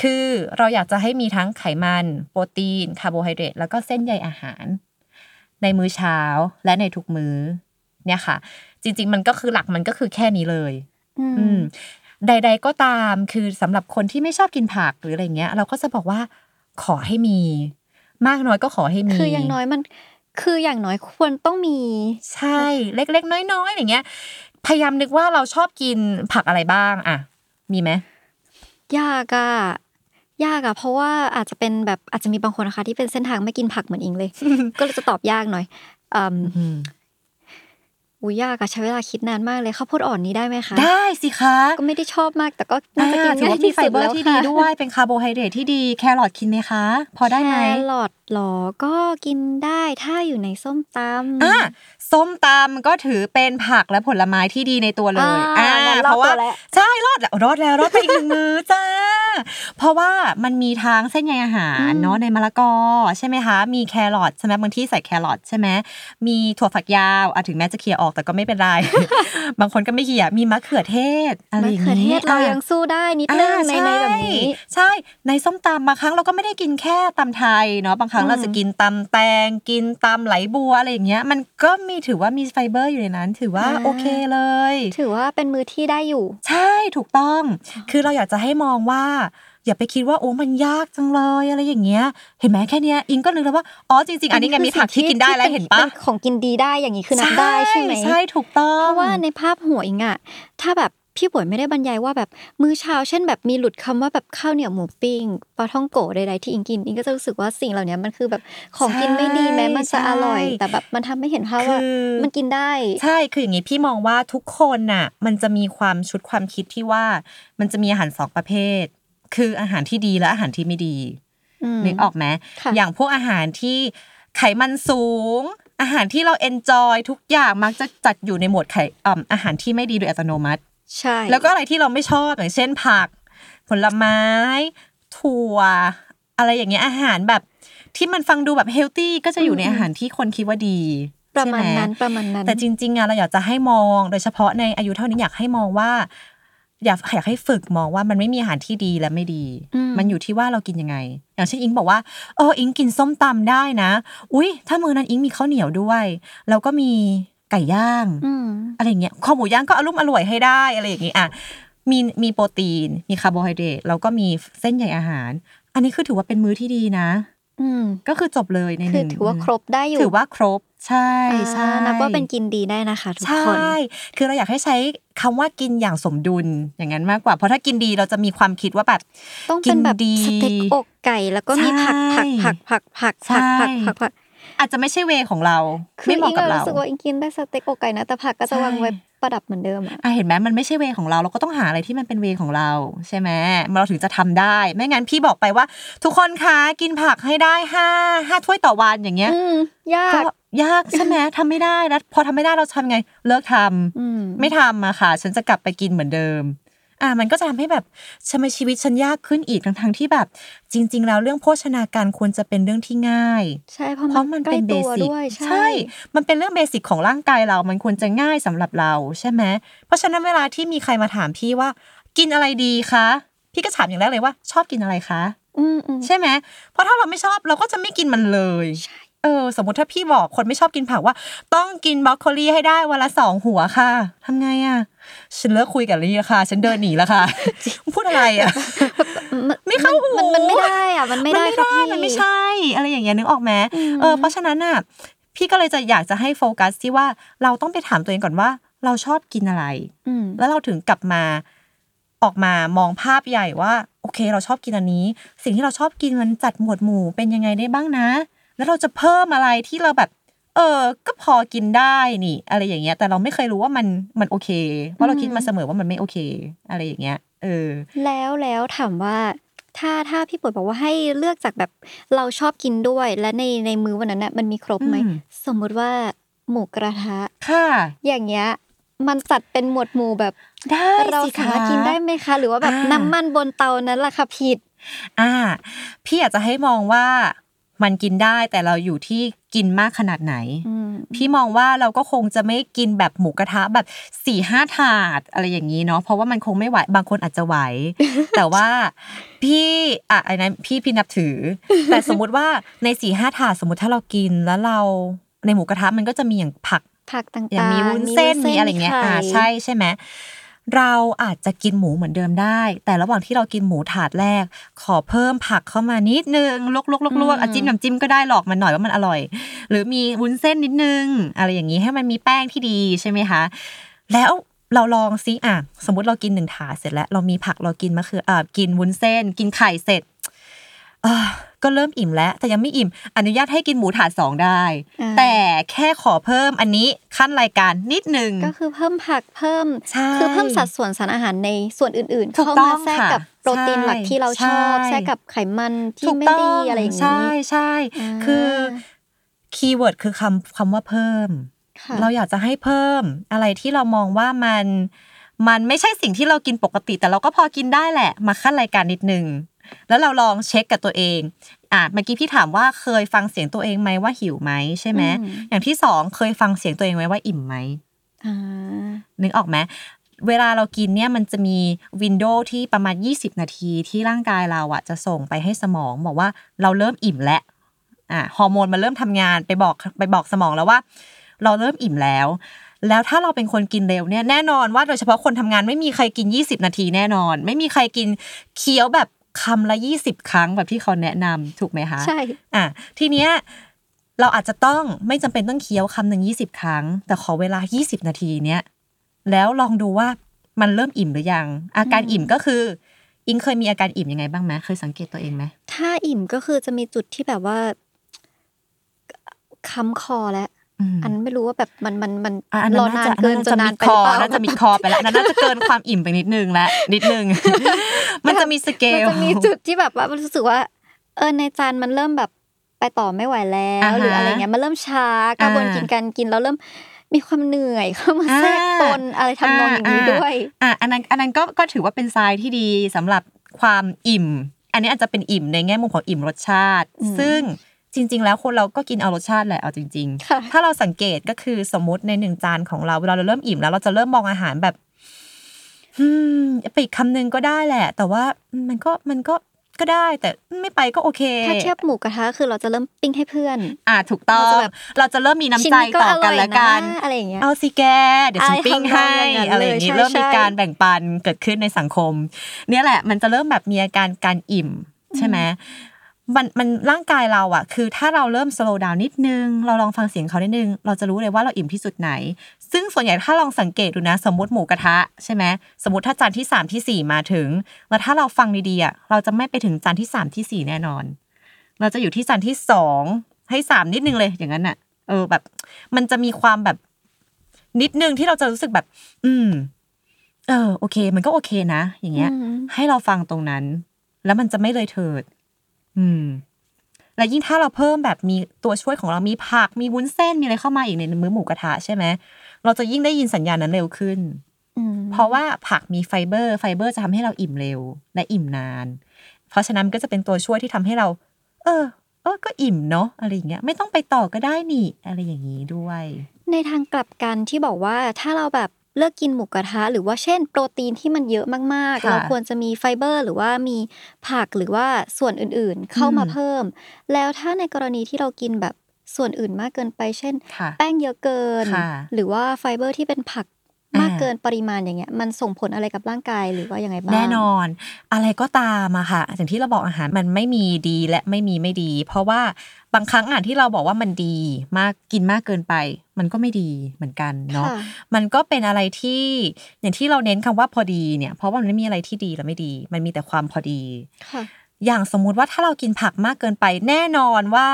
คือเราอยากจะให้มีทั้งไขมันโปรตีนคาร์โบไฮเดรตแล้วก็เส้นใยอาหาร ในมื้อเช้าและในทุกมื้อเนี่ยค่ะ จริง ๆ มันก็คือหลักมันก็คือแค่นี้เลย อืมอืมใด ๆ ก็ตามคือสำหรับคนที่ไม่ชอบกินผักหรืออะไรเงี้ย เราก็จะบอกว่าขอให้มี มากน้อยก็ขอให้มี คืออย่างน้อยมัน คืออย่างน้อยควรต้องมี ใช่เล็ก ๆ น้อยๆอย่างเงี้ย พยายามนึกว่าเราชอบกินผักอะไรบ้างอะมีไหมยากอะยากอะเพราะว่าอาจจะเป็นแบบอาจจะมีบางคนนะคะ ที่เป็นเส้นทางไม่กินผักเหมือนอิงเลย ก็เลยจะตอบยากหน่อย อืมอืมอุ้ยยากอะใช้เวลาคิดนานมากเลยข้าวโพดอ่อนนี้ได้ไหมคะได้สิคะก็ไม่ได้ชอบมากแต่ก็น่าจะกินอ่าถือง่ายว่ามีที่ไฟสุดเบอแล้ร์วที่ค่ะดีด้วยเป็นคาร์โบไฮเดรตที่ดีแครอทกินไหมคะ พอได้ไหมแครอทหรอก็กินได้ถ้าอยู่ในส้มตำอะส้มตำก็ถือเป็นผักและผลไม้ที่ดีในตัวเลยอ่างั้นรอดเพราะว่าตัวแล้วใช่รอดแล้วรอดแล้วรอดไปอีกหนึ่งมือจ้าเพราะว่ามันมีทั้งเส้นใยอาหารอืมเนาะในมะละกอใช่ไหมคะ มีแครอทใช่ไหมบางที่ใส่แครอทใช่ไหมมีถั่วฝักยาวอะถึงแม้จะเคี่ยออกแต่ก็ไม่เป็นไร บางคนก็ไม่เคี่ยมีมะเขือเทศอะไรมะอย่างเขือเทนี้ศเราอะยังสู้ได้นิดนึงอ่าในช่ในแบบนี้ ใช่ในส้มตำบางครั้งเราก็ไม่ได้กินแค่ตำไทยเนาะบางครั้งอืมเราจะกินตำแตงกินตำไหลบัวอะไรอย่างเงี้ย มันก็มีถือว่ามีไฟเบอร์อยู่ในนั้น ถือว่าโอเคเลย ถือว่าเป็นมื้อที่ได้อยู่ ใช่ถูกต้อง คือเราอยากจะให้มองว่า อย่าไปคิดว่าโอ้มันยากจังเลยอะไรอย่างเงี้ย เห็นไหมแค่เนี้ยอิงก็นึกแล้วว่าอ๋อจริง ๆ อันนี้ไงมีผักที่กินได้แล้วเห็นปะเป็นของกินดีได้อย่างนี้คือนับได้ใช่ไหมใช่ถูกต้องเพราะว่าในภาพหัวอิงอะถ้าแบบพี่ป่วยไม่ได้บรรยายว่าแบบมื้อเช้าเช่นแบบมีหลุดคำว่าแบบข้าวเหนียวหมูปิ้งปลาท่องโกะใดๆที่อิงกินอิงก็จะรู้สึกว่าสิ่งเหล่านี้มันคือแบบของกินไม่ดีแม้มันจะอร่อย แต่แบบมันทำให้เห็นภาพว่าคือมันกินได้ ใช่คืออย่างนี้พี่มองว่าทุกคนน่ะ มันจะมีความชุดความคิดที่ว่ามันจะมีอาหารสองประเภท คืออาหารที่ดีและอาหารที่ไม่ดีอืมนึกออกไหมค่ะอย่างพวกอาหารที่ไขมันสูง อาหารที่เราเอนจอยทุกอย่างมักจะจัดอยู่ในหมวดไขอ่าอาหารที่ไม่ดีโดยอัตโนมัติ ใช่ แล้วก็อะไรที่เราไม่ชอบอย่างเช่นผัก ผลไม้ ถั่ว อะไรอย่างเงี้ยอาหารแบบที่มันฟังดูแบบเฮลตี้ก็จะอยู่ในอาหารที่คนคิดว่าดีประมาณใช่ไหนั้นประมาณนั้นแต่จริงๆอะเราอยากจะให้มอง โดยเฉพาะในอายุเท่านี้อยากให้มองว่า อยากอยากให้ฝึกมองว่ามันไม่มีอาหารที่ดีและไม่ดีอืมมันอยู่ที่ว่าเรากินยังไง อย่างเช่นอิงบอกว่าเอออิงกินส้มตำได้นะ อุ้ยถ้ามื้อนั้นอิงมีข้าวเหนียวด้วยแล้วก็มีไก่ย่างอืมอะไรอย่างเงี้ยข้าวหมูย่างก็อะลุ่มอล่วยให้ได้อะไรอย่างงี้อะมีมีโปรตีน มีคาร์โบไฮเดรตแล้วก็มีเส้นใยอาหาร อันนี้คือถือว่าเป็นมื้อที่ดีนะ อืมก็คือจบเลยในหคือนึ่งคือถือว่าครบได้อยู่ถือว่าครบ ใช่ใช่อ่านับว่าเป็นกินดีได้นะคะทุกใช่คนคือเราอยากให้ใช้คำว่ากินอย่างสมดุลอย่างนั้นมากกว่า เพราะถ้ากินดีเราจะมีความคิดว่าแบบต้องเป็นแบบกินดีสเต็กอกไก่แล้วก็มีผักใช่ผักผักผักผักผักผักใช่ผักผักอาจจะไม่ใช่เวของเราคือไม่เหอิมาะงกับอะเรารู้สึกว่าอิงกินได้สเต็กอกไก่นะแต่ผักก็จะวางไว้ ประดับเหมือนเดิมอะอะเห็นไหมมันไม่ใช่เวของเรา เราก็ต้องหาอะไรที่มันเป็นเวของเรา ใช่ไหมเราถึงจะทำได้ ไม่งั้นพี่บอกไปว่า ทุกคนคะกินผักให้ได้ห้าห้าถ้วยต่อวันอย่างเงี้ยอืมยาก็กยากใช่ไหมทำไม่ได้แล้วพอทำไม่ได้เราทำไง เลิกทำอืมไม่ทำอะค่ะ ฉันจะกลับไปกินเหมือนเดิม อะมันก็จะทำให้แบบทำไมชีวิตฉันยากขึ้นอีกทั้งๆที่แบบ จริง ๆ แล้วเรื่องโภชนาการควรจะเป็นเรื่องที่ง่าย ใช่เพราะเพราะมันใกล้เป็นเบตัวสิกด้วยใช่ มันเป็นเรื่องเบสิกของร่างกายเรา มันควรจะง่ายสำหรับเราใช่ไหมเพราะฉะนั้นเวลาที่มีใครมาถามพี่ว่า กินอะไรดีคะพี่ก็ถามอย่างแรกเลยว่า ชอบกินอะไรคะอืมอืมใช่ไหมเพราะถ้าเราไม่ชอบเราก็จะไม่กินมันเลย ใช่ เออสมมติถ้าพี่บอกคนไม่ชอบกินผักว่า ต้องกินบรอกโคลีให้ได้วันละสองหัวค่ะทำไงอะฉันเลิกคุยกับลี่ละค่ะ ฉันเดินหนีแล้วค่ะ พูดอะไรอะไม่เข้าหูมันมันไม่ได้อะมันไม่ได้มันค่ะไม่พี่ได้มันไม่ใช่ อะไรอย่างเงี้ยนึกออกไหมอืมเออเพราะฉะนั้นน่ะพี่ก็เลยจะอยากจะให้โฟกัสที่ว่าเราต้องไปถามตัวเองก่อนว่า เราชอบกินอะไรอืมแล้วเราถึงกลับมาออกมามองภาพใหญ่ว่า โอเค เราชอบกินอันนี้ สิ่งที่เราชอบกินมันจัดหมวดหมู่เป็นยังไงได้บ้างนะ แล้วเราจะเพิ่มอะไรที่เราแบบ เออ ก็พอกินได้นี่ อะไรอย่างเงี้ย แต่เราไม่เคยรู้ว่ามันมันโอเค เพราะเราคิดมาเสมอว่ามันไม่โอเค อะไรอย่างเงี้ย เออ แล้วแล้วถามว่าถ้าถ้าพี่ปุ๋ยบอกว่าให้เลือกจากแบบเราชอบกินด้วย และในในมื้อวันนั้นน่ะมันมีครบไหมอืมสมมุติว่าหมูกระทะ ค่ะ อย่างเงี้ยมันจัดเป็นหมวดหมู่แบบได้เราสิสามารถคะกินได้ไหมคะ หรือว่าแบบอ่าน้ำมันบนเตานั้นล่ะค่ะผิด อ่า พี่อยากจะให้มองว่า มันกินได้แต่เราอยู่ที่กินมากขนาดไหนอืมพี่มองว่าเราก็คงจะไม่กินแบบหมูกระทะแบบสี่ห้าถาดอะไรอย่างนี้เนาะเพราะว่ามันคงไม่ไหวบางคนอาจจะไหว แต่ว่าพี่อะไอ้นั้นพี่พี่นับถือ แต่สมมุติว่าในสี่ห้าถาดสมมติถ้าเรากินแล้วเราในหมูกระทะมันก็จะมีอย่างผักผักต่างๆอย่างมีวุ้นเส้นมีอะไรเงี้ยข่อ่าใช่ใช่ไหม เราอาจจะกินหมูเหมือนเดิมได้ แต่ระหว่างที่เรากินหมูถาดแรก ขอเพิ่มผักเข้ามานิดนึงลวกลวกลวกลวกอะจิ้มน้ำจิ้มก็ได้หลอกมันหน่อยว่ามันอร่อย หรือมีวุ้นเส้นนิดนึง อะไรอย่างนี้ให้มันมีแป้งที่ดีใช่ไหมคะ แล้วเราลองซิอะสมมุติเรากินหนึ่งถาดเสร็จแล้ว เรามีผักเรากินมะเขืออ่ากินวุ้นเส้น กินไข่เสร็จอ่า ก็เริ่มอิ่มแล้ว แต่ยังไม่อิ่มอนุญาตให้กินหมูถาดสองได้อ่าแต่แค่ขอเพิ่มอันนี้คั่นรายการนิดนึงก็คือเพิ่มผักเพิ่มใช่คือเพิ่มสัดส่วนสารอาหารในส่วนอื่นๆถูกต้องเข้ามาแทรกค่ะกับโปรตีนใช่หลักที่เราชอบใช่แทรกกับไขมันที่ไม่ดีถูกต้องอะไรอย่างนี้ใช่ใช่อ่าคือ keyword คือคำคำว่าเพิ่มค่ะเราอยากจะให้เพิ่มอะไรที่เรามองว่ามันมันไม่ใช่สิ่งที่เรากินปกติ แต่เราก็พอกินได้แหละ มาคั่นรายการนิดนึง แล้วเราลองเช็คกับตัวเองอะเมื่อกี้พี่ถามว่าเคยฟังเสียงตัวเองไหมว่าหิวไหมใช่ไหมอืมอย่างที่สองเคยฟังเสียงตัวเองไหมว่าอิ่มไหมอ่านึกออกไหมเวลาเรากินเนี่ยมันจะมีวินโดว์ที่ประมาณ 20 นาทีที่ร่างกายเราอะจะส่งไปให้สมองบอกว่าเราเริ่มอิ่มแล้วอะฮอร์โมนมันเริ่มทำงานไปบอกไปบอกสมองแล้วว่า เราเริ่มอิ่มแล้ว แล้วถ้าเราเป็นคนกินเร็วเนี่ยแน่นอนว่าโดยเฉพาะคนทำงานไม่มีใครกิน 20 นาทีแน่นอน ไม่มีใครกินเคี้ยวแบบ คำละ20ครั้งแบบที่เขาแนะนำถูกไหมคะใช่อะทีเนี้ยเราอาจจะต้องไม่จำเป็นต้องเคี้ยวคำหนึ่งยี่สิบครั้ง แต่ขอเวลา20นาทีเนี้ยแล้วลองดูว่ามันเริ่มอิ่มหรือยัง อาการอิ่มก็คือ อิงเคยมีอาการอิ่มยังไงบ้างไหมเคยสังเกตตัวเองไหมถ้าอิ่มก็คือจะมีจุดที่แบบว่าค้ำคอแล้วม อันไม่รู้ว่าแบบมันมันมันอะอันรนั้อนนานน่าจะเกินอัจนนานมีไปคหอรือเปล่าน่าจะมีคอไปแล้วอันนั้นน่าจะเกินความอิ่มไปนิดนึงแล้วนิดนึง มันจะมีสเกลมันจะมีจุดที่แบบว่ามันรู้สึกว่า เออในจานมันเริ่มแบบไปต่อไม่ไหวแล้อ่าวฮะหรืออะไรเงี้ยมันเริ่มช้ากระบวนอ่ากินการกินแล้วเริ่มมีความเหนื่อยเข้ามาแทรกอ่าปนอะไรทำนองอย่างนี้อ่าด้วย อะอันนั้นอันนั้นก็ก็ถือว่าเป็นทรายที่ดีสำหรับความอิ่ม อันนี้อาจจะเป็นอิ่มในแง่มุมของอิ่มรสชาติอืมซึ่ง จริง ๆ แล้วคนเราก็กินเอารสชาติแหละเอาจริงค่ะๆถ้าเราสังเกตก็คือสมมติในหนึ่งจานของเราเวลาเราเริ่มอิ่มแล้วเราจะเริ่มมองอาหารแบบอืมไปอีกคำนึงก็ได้แหละ แต่ว่ามันก็มันก็ก็ได้ แต่ไม่ไปก็โอเค ถ้าเทียบหมูกระทะคือเราจะเริ่มปิ้งให้เพื่อน อ่าถูกต้องเราจะแบบเราจะเริ่มมีน้ำชิ้นใจนี้ก็ต่ออกัร่นอยและนะกันอะไรอย่างเงี้ยเอาสิแกเดี๋ยวฉันอะไรปิ้งทำนองให้อย่างนั้นอะไรอย่างนี้เลยเริ่มมีใช่การแบ่งปันเกิดขึ้นในสังคม เนี่ยแหละ มันจะเริ่มแบบมีอาการการอิ่มใช่ไหม มันมันร่างกายเราอะคือถ้าเราเริ่ม slow down นิดนึง เราลองฟังเสียงเขานิดนึง เราจะรู้เลยว่าเราอิ่มที่สุดไหน ซึ่งส่วนใหญ่ถ้าลองสังเกตดูนะ สมมติหมูกระทะใช่ไหมสมมติถ้าจานที่สามที่สี่มาถึง แล้วถ้าเราฟังดีๆอะเราจะไม่ไปถึงจานที่สามที่สี่แน่นอน เราจะอยู่ที่จานที่สองให้สามนิดนึงเลยอย่างนั้นน่ะเออแบบ มันจะมีความแบบนิดนึงที่เราจะรู้สึกแบบ อืม เออ โอเค มันก็โอเคนะ อย่างเงี้ยอืมให้เราฟังตรงนั้น แล้วมันจะไม่เลยเถิด อืม และยิ่งถ้าเราเพิ่มแบบมีตัวช่วยของเรามีผักมีวุ้นเส้นมีอะไรเข้ามาอีกในมื้อหมูกระทะใช่ไหมเราจะยิ่งได้ยินสัญญาณนั้นเร็วขึ้นอืมเพราะว่าผักมีไฟเบอร์ ไฟเบอร์จะทำให้เราอิ่มเร็ว และอิ่มนาน เพราะฉะนั้นมันก็จะเป็นตัวช่วยที่ทำให้เรา เออ เออก็อิ่มเนาะอะไรอย่างเงี้ย ไม่ต้องไปต่อก็ได้นี่ อะไรอย่างนี้ด้วย ในทางกลับกันที่บอกว่าถ้าเราแบบ เลิกกินหมูกระทะ หรือว่าเช่น โปรตีนที่มันเยอะมากๆค่ะเราควรจะมีไฟเบอร์ หรือว่ามีผักหรือว่าส่วนอื่นๆ เข้ามาอืมเพิ่ม แล้วถ้าในกรณีที่เรากินแบบส่วนอื่นมากเกินไป เช่นค่ะแป้งเยอะเกินค่ะหรือว่าไฟเบอร์ที่เป็นผักอ่ามมากเกินปริมาณอย่างเงี้ยมันส่งผลอะไรกับร่างกายหรือว่ายังไงบ้างแน่นอน อะไรก็ตามอะค่ะอย่างที่เราบอกอาหารมันไม่มีดีและไม่มีไม่ดี เพราะว่า บางครั้งอาหารที่เราบอกว่ามันดีมากกินมากเกินไป มันก็ไม่ดีเหมือนกันเนาะค่ะมันก็เป็นอะไรที่อย่างที่เราเน้นคำว่าพอดีเนี่ย เพราะว่ามันไม่มีอะไรที่ดีและไม่ดี มันมีแต่ความพอดีค่ะอย่างสมมุติว่าถ้าเรากินผักมากเกินไป แน่นอนว่า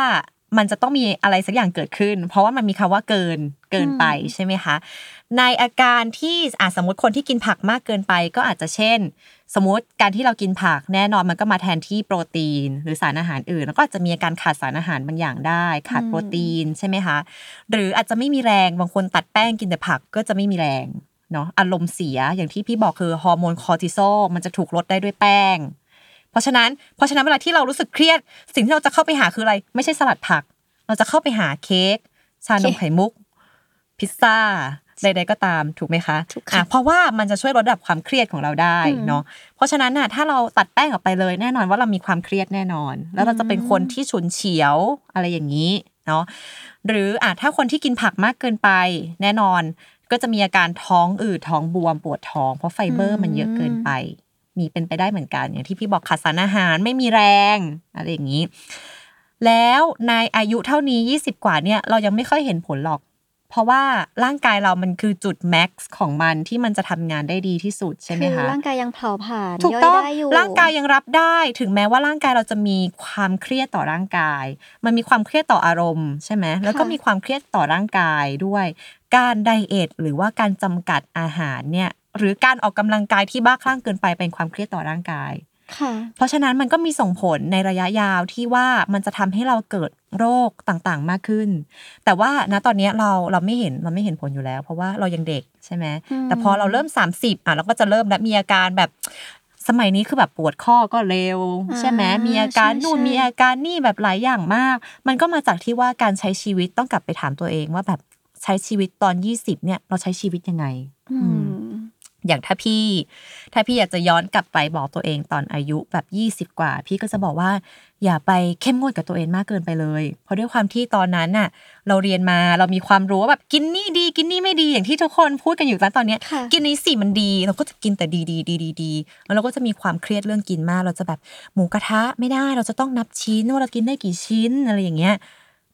มันจะต้องมีอะไรสักอย่างเกิดขึ้น เพราะว่ามันมีคำว่าเกินเกินไปอืมใช่ไหมคะ ในอาการที่อะสมมติคนที่กินผักมากเกินไปก็อาจจะเช่น สมมติการที่เรากินผักแน่นอนมันก็มาแทนที่โปรตีน หรือสารอาหารอื่น แล้วก็อาจจะมีอาการขาดสารอาหารบางอย่างได้ ขาดโปรตีนใช่ไหมคะหรืออาจจะไม่มีแรงบางคนตัดแป้งกินแต่ผักก็จะไม่มีแรงเนาะอารมณ์เสียอย่างที่พี่บอกคือฮอร์โมนคอร์ติซอลมันจะถูกลดได้ด้วยแป้ง เพราะฉะนั้นเพราะฉะนั้นเวลาที่เรารู้สึกเครียด สิ่งที่เราจะเข้าไปหาคืออะไร ไม่ใช่สลัดผัก เราจะเข้าไปหาเค้กชานมไข่มุก พิซซ่า ใดๆก็ตามถูกไหมคะถูกค่ะอะเพราะว่ามันจะช่วยลดระดับความเครียดของเราได้อืมเนาะเพราะฉะนั้นน่ะถ้าเราตัดแป้งออกไปเลยแน่นอนว่าเรามีความเครียดแน่นอน แล้วเราจะเป็นคนที่ฉุนเฉียวอะไรอย่างนี้เนาะหรืออะถ้าคนที่กินผักมากเกินไป แน่นอนก็จะมีอาการท้องอืดท้องบวมปวดท้อง เพราะไฟเบอร์มันเยอะเกินไป มีเป็นไปได้เหมือนกัน อย่างที่พี่บอกขาดสารอาหารไม่มีแรงอะไรอย่างนี้ แล้วในอายุเท่านี้ 20 กว่าเนี่ยเรายังไม่ค่อยเห็นผลหรอก เพราะว่าร่างกายเรามันคือจุดแม็กซ์ของมันที่มันจะทำงานได้ดีที่สุดใช่ไหมคือคะร่างกายยังเผาผลาญถูกย่อยต้องได้อยู่ร่างกายยังรับได้ ถึงแม้ว่าร่างกายเราจะมีความเครียดต่อร่างกาย มันมีความเครียดต่ออารมณ์ใช่ไหมแล้วก็มีความเครียดต่อร่างกายด้วย การไดเอทหรือว่าการจำกัดอาหารเนี่ยหรือการออกกำลังกายที่บ้าคลั่งเกินไปเป็นความเครียดต่อร่างกายค่ะ เพราะฉะนั้นมันก็มีส่งผลในระยะยาวที่ว่ามันจะทำให้เราเกิดโรคต่างๆมากขึ้น แต่ว่าณตอนเนี้ยเราเราไม่เห็นเราไม่เห็นผลอยู่แล้ว เพราะว่าเรายังเด็กใช่ไหมอืมแต่พอเราเริ่ม 30อะเราก็จะเริ่มแล้วมีอาการแบบสมัยนี้คือแบบปวดข้อก็เร็ว ใช่ไหมมีอาการนู่นมีอาการนี่แบบหลายอย่างมาก มันก็มาจากที่ว่าการใช้ชีวิตต้องกลับไปถามตัวเองว่าแบบใช้ชีวิตตอน 20เนี่ยเราใช้ชีวิตยังไง อืมอย่างถ้าพี่ ถ้าพี่อยากจะย้อนกลับไปบอกตัวเองตอนอายุแบบ 20 กว่า พี่ก็จะบอกว่า อย่าไปเข้มงวดกับตัวเองมากเกินไปเลย เพราะด้วยความที่ตอนนั้นน่ะ เราเรียนมาเรามีความรู้ว่าแบบกินนี่ดี กินนี่ไม่ดีอย่างที่ทุกคนพูดกันอยู่ตอนเนี้ยค่ะกินนี้สิมันดี เราก็จะกินแต่ดีดีดีดีดีแล้วเราก็จะมีความเครียดเรื่องกินมาก เราจะแบบหมูกระทะไม่ได้ เราจะต้องนับชิ้นว่าเรากินได้กี่ชิ้นอะไรอย่างเงี้ย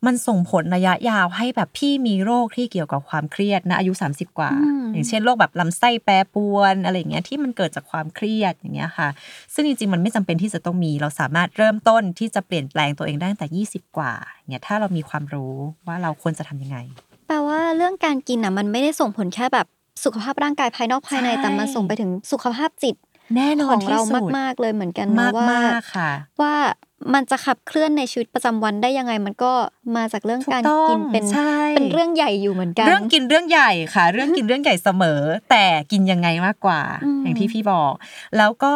มันส่งผลระยะยาวให้แบบพี่มีโรคที่เกี่ยวกับความเครียดนะอายุ 30 กว่าอืมอย่างเช่นโรคแบบลำไส้แปรปรวนอะไรอย่างเงี้ยที่มันเกิดจากความเครียดอย่างเงี้ยค่ะ ซึ่งจริงๆมันไม่จำเป็นที่จะต้องมี เราสามารถเริ่มต้นที่จะเปลี่ยนแปลงตัวเองได้ตั้งแต่ 20 กว่าอย่างเงี้ยถ้าเรามีความรู้ว่าเราควรจะทำยังไง แปลว่าเรื่องการกินอะมันไม่ได้ส่งผลแค่แบบสุขภาพร่างกายภายนอกภายในใช่แต่มันส่งไปถึงสุขภาพจิตแน่นอขนองที่เราสุดมาก ๆ เลยเหมือนกันมานะกว่ามากค่ะว่า มันจะขับเคลื่อนในชีวิตประจำวันได้ยังไง มันก็มาจากเรื่องถูกการต้องกินเป็นใช่เป็นเรื่องใหญ่อยู่เหมือนกัน เรื่องกินเรื่องใหญ่ค่ะ เรื่องกินเรื่องใหญ่เสมอ แต่กินยังไงมากกว่าอืมอย่างที่พี่บอก แล้วก็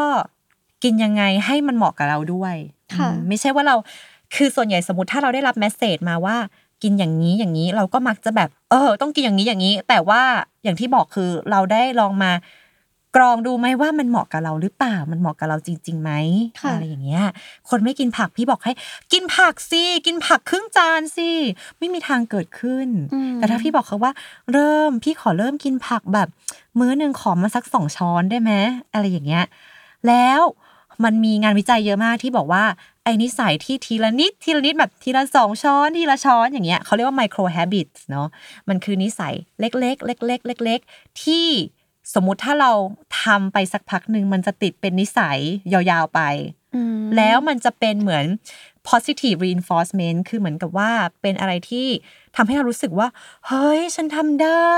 กินยังไงให้มันเหมาะกับเราด้วยค่ะอืมไม่ใช่ว่าเราคือส่วนใหญ่สมมติถ้าเราได้รับแมสเซจมาว่า กินอย่างนี้อย่างนี้เราก็มักจะแบบ เออ ต้องกินอย่างนี้อย่างนี้ แต่ว่าอย่างที่บอกคือเราได้ลองมา กรองดูไหมว่ามันเหมาะกับเราหรือเปล่า มันเหมาะกับเราจริงๆไหมค่ะอะไรอย่างเงี้ย คนไม่กินผักพี่บอกให้ กินผักสิกินผักครึ่งจานสิไม่มีทางเกิดขึ้นอืมแต่ถ้าพี่บอกเขาว่า เริ่มพี่ขอเริ่มกินผักแบบ มื้อหนึ่งขอมาสักสองช้อนได้ไหมอะไรอย่างเงี้ย แล้วมันมีงานวิจัยเยอะมากที่บอกว่าไอ้นิสัยที่ทีละนิดทีละนิดแบบทีละสองช้อนทีละช้อนอย่างเงี้ยเขาเรียกว่า micro habits เนาะมันคือนิสัยเล็กๆเล็กๆเล็กๆที่ สมมุติถ้าเราทำไปสักพักหนึ่งมันจะติดเป็นนิสัยยาวๆไปอืมแล้วมันจะเป็นเหมือน positive reinforcement คือเหมือนกับว่าเป็นอะไรที่ทำให้เรารู้สึกว่า เฮ้ย ฉันทำได้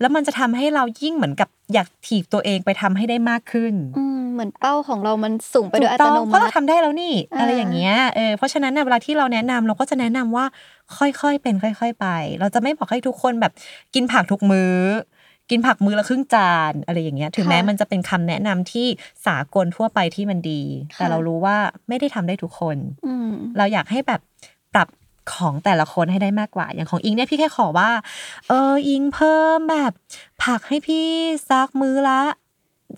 แล้วมันจะทำให้เรายิ่งเหมือนกับอยากถีบตัวเองไปทำให้ได้มากขึ้นอืมเหมือนเป้าของเรามันสูงไปโดยอัถูกตต้โนองเพมัราะเราติทำได้แล้วนี่อ่าอะไรอย่างเงี้ยเออเพราะฉะนั้นนะเวลาที่เราแนะนำเราก็จะแนะนำว่าค่อยๆเป็นค่อย ๆ ไป เราจะไม่บอกให้ทุกคนแบบกินผักทุกมื้อ กินผักมื้อละครึ่งจานอะไรอย่างเงี้ย ถึงแม้มันจะเป็นคำแนะนำที่สากลทั่วไปที่มันดี แต่เรารู้ว่าไม่ได้ทำได้ทุกคนอืมเราอยากให้แบบปรับของแต่ละคนให้ได้มากกว่า อย่างของอิงเนี่ยพี่แค่ขอว่า เอออิงเพิ่มแบบ ผักให้พี่ซักมื้อละ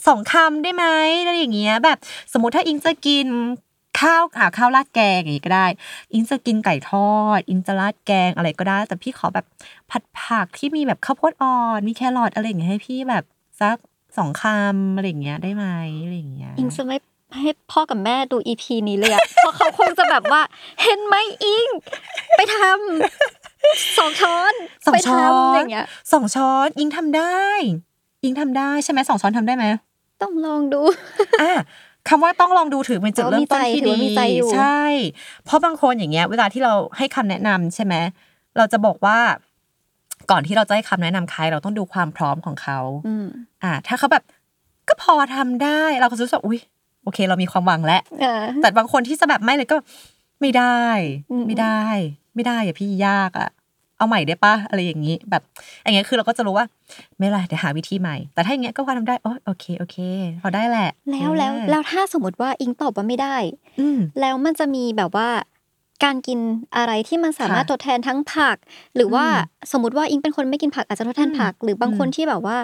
สองคำได้ไหมอะไรอย่างเงี้ยแบบสมมติถ้าอิงจะกิน ข้าวอ่าข้าวราดแกงอย่างงี้ก็ได้ อิงจะกินไก่ทอด อิงจะราดแกงอะไรก็ได้ แต่พี่ขอแบบผัดผักที่มีแบบข้าวโพดอ่อน มีแครอทอะไรอย่างเงี้ยให้พี่แบบสักสองคำอะไรอย่างเงี้ยได้ไหมอะไรอย่างเงี้ยอิงจะไม่ให้พ่อกับแม่ดูอีพีนี้เลยอะเพราะเขาคงจะแบบว่า เห็นไหมอิง ไปทำสองช้อนสองไปช้อนทำอย่างเงี้ยสองช้อนอิงทำได้ อิงทำได้ใช่ไหมสองช้อนทำได้ไหมต้องลองดูอะ คำว่าต้องลองดูถือเป็นจุดอ๋อเริ่มต้นมีใจที่ถือดีว่ามีใจอยู่ใช่ เพราะบางคนอย่างเงี้ย เวลาที่เราให้คำแนะนำใช่ไหมเราจะบอกว่า ก่อนที่เราจะให้คำแนะนำใคร เราต้องดูความพร้อมของเขาอืมอะถ้าเขาแบบ ก็พอทำได้ เราก็จะรู้สึกอุ้ยโอเค เรามีความหวังแล้วเออแต่บางคนที่จะแบบไม่เลยก็ ไม่ได้อืมไม่ได้ ไม่ได้อะพี่ยากอะ เอาใหม่ได้ปะอะไรอย่างนี้ แบบ อย่างเงี้ยคือเราก็จะรู้ว่า ไม่เป็นไรเดี๋ยวหาวิธีใหม่ แต่ถ้าอย่างเงี้ยก็พอทำได้โอโอเคโอเคพอได้แหละ แล้วแล้วเออแล้วถ้าสมมติว่าอิงตอบว่าไม่ได้ อืมแล้วมันจะมีแบบว่าการกินอะไรที่มันสามารถค่ะทดแทนทั้งผัก หรือว่าอืมสมมติว่าอิงเป็นคนไม่กินผักอาจจะทดแทนอืมผัก หรือบางคนอืมที่แบบว่า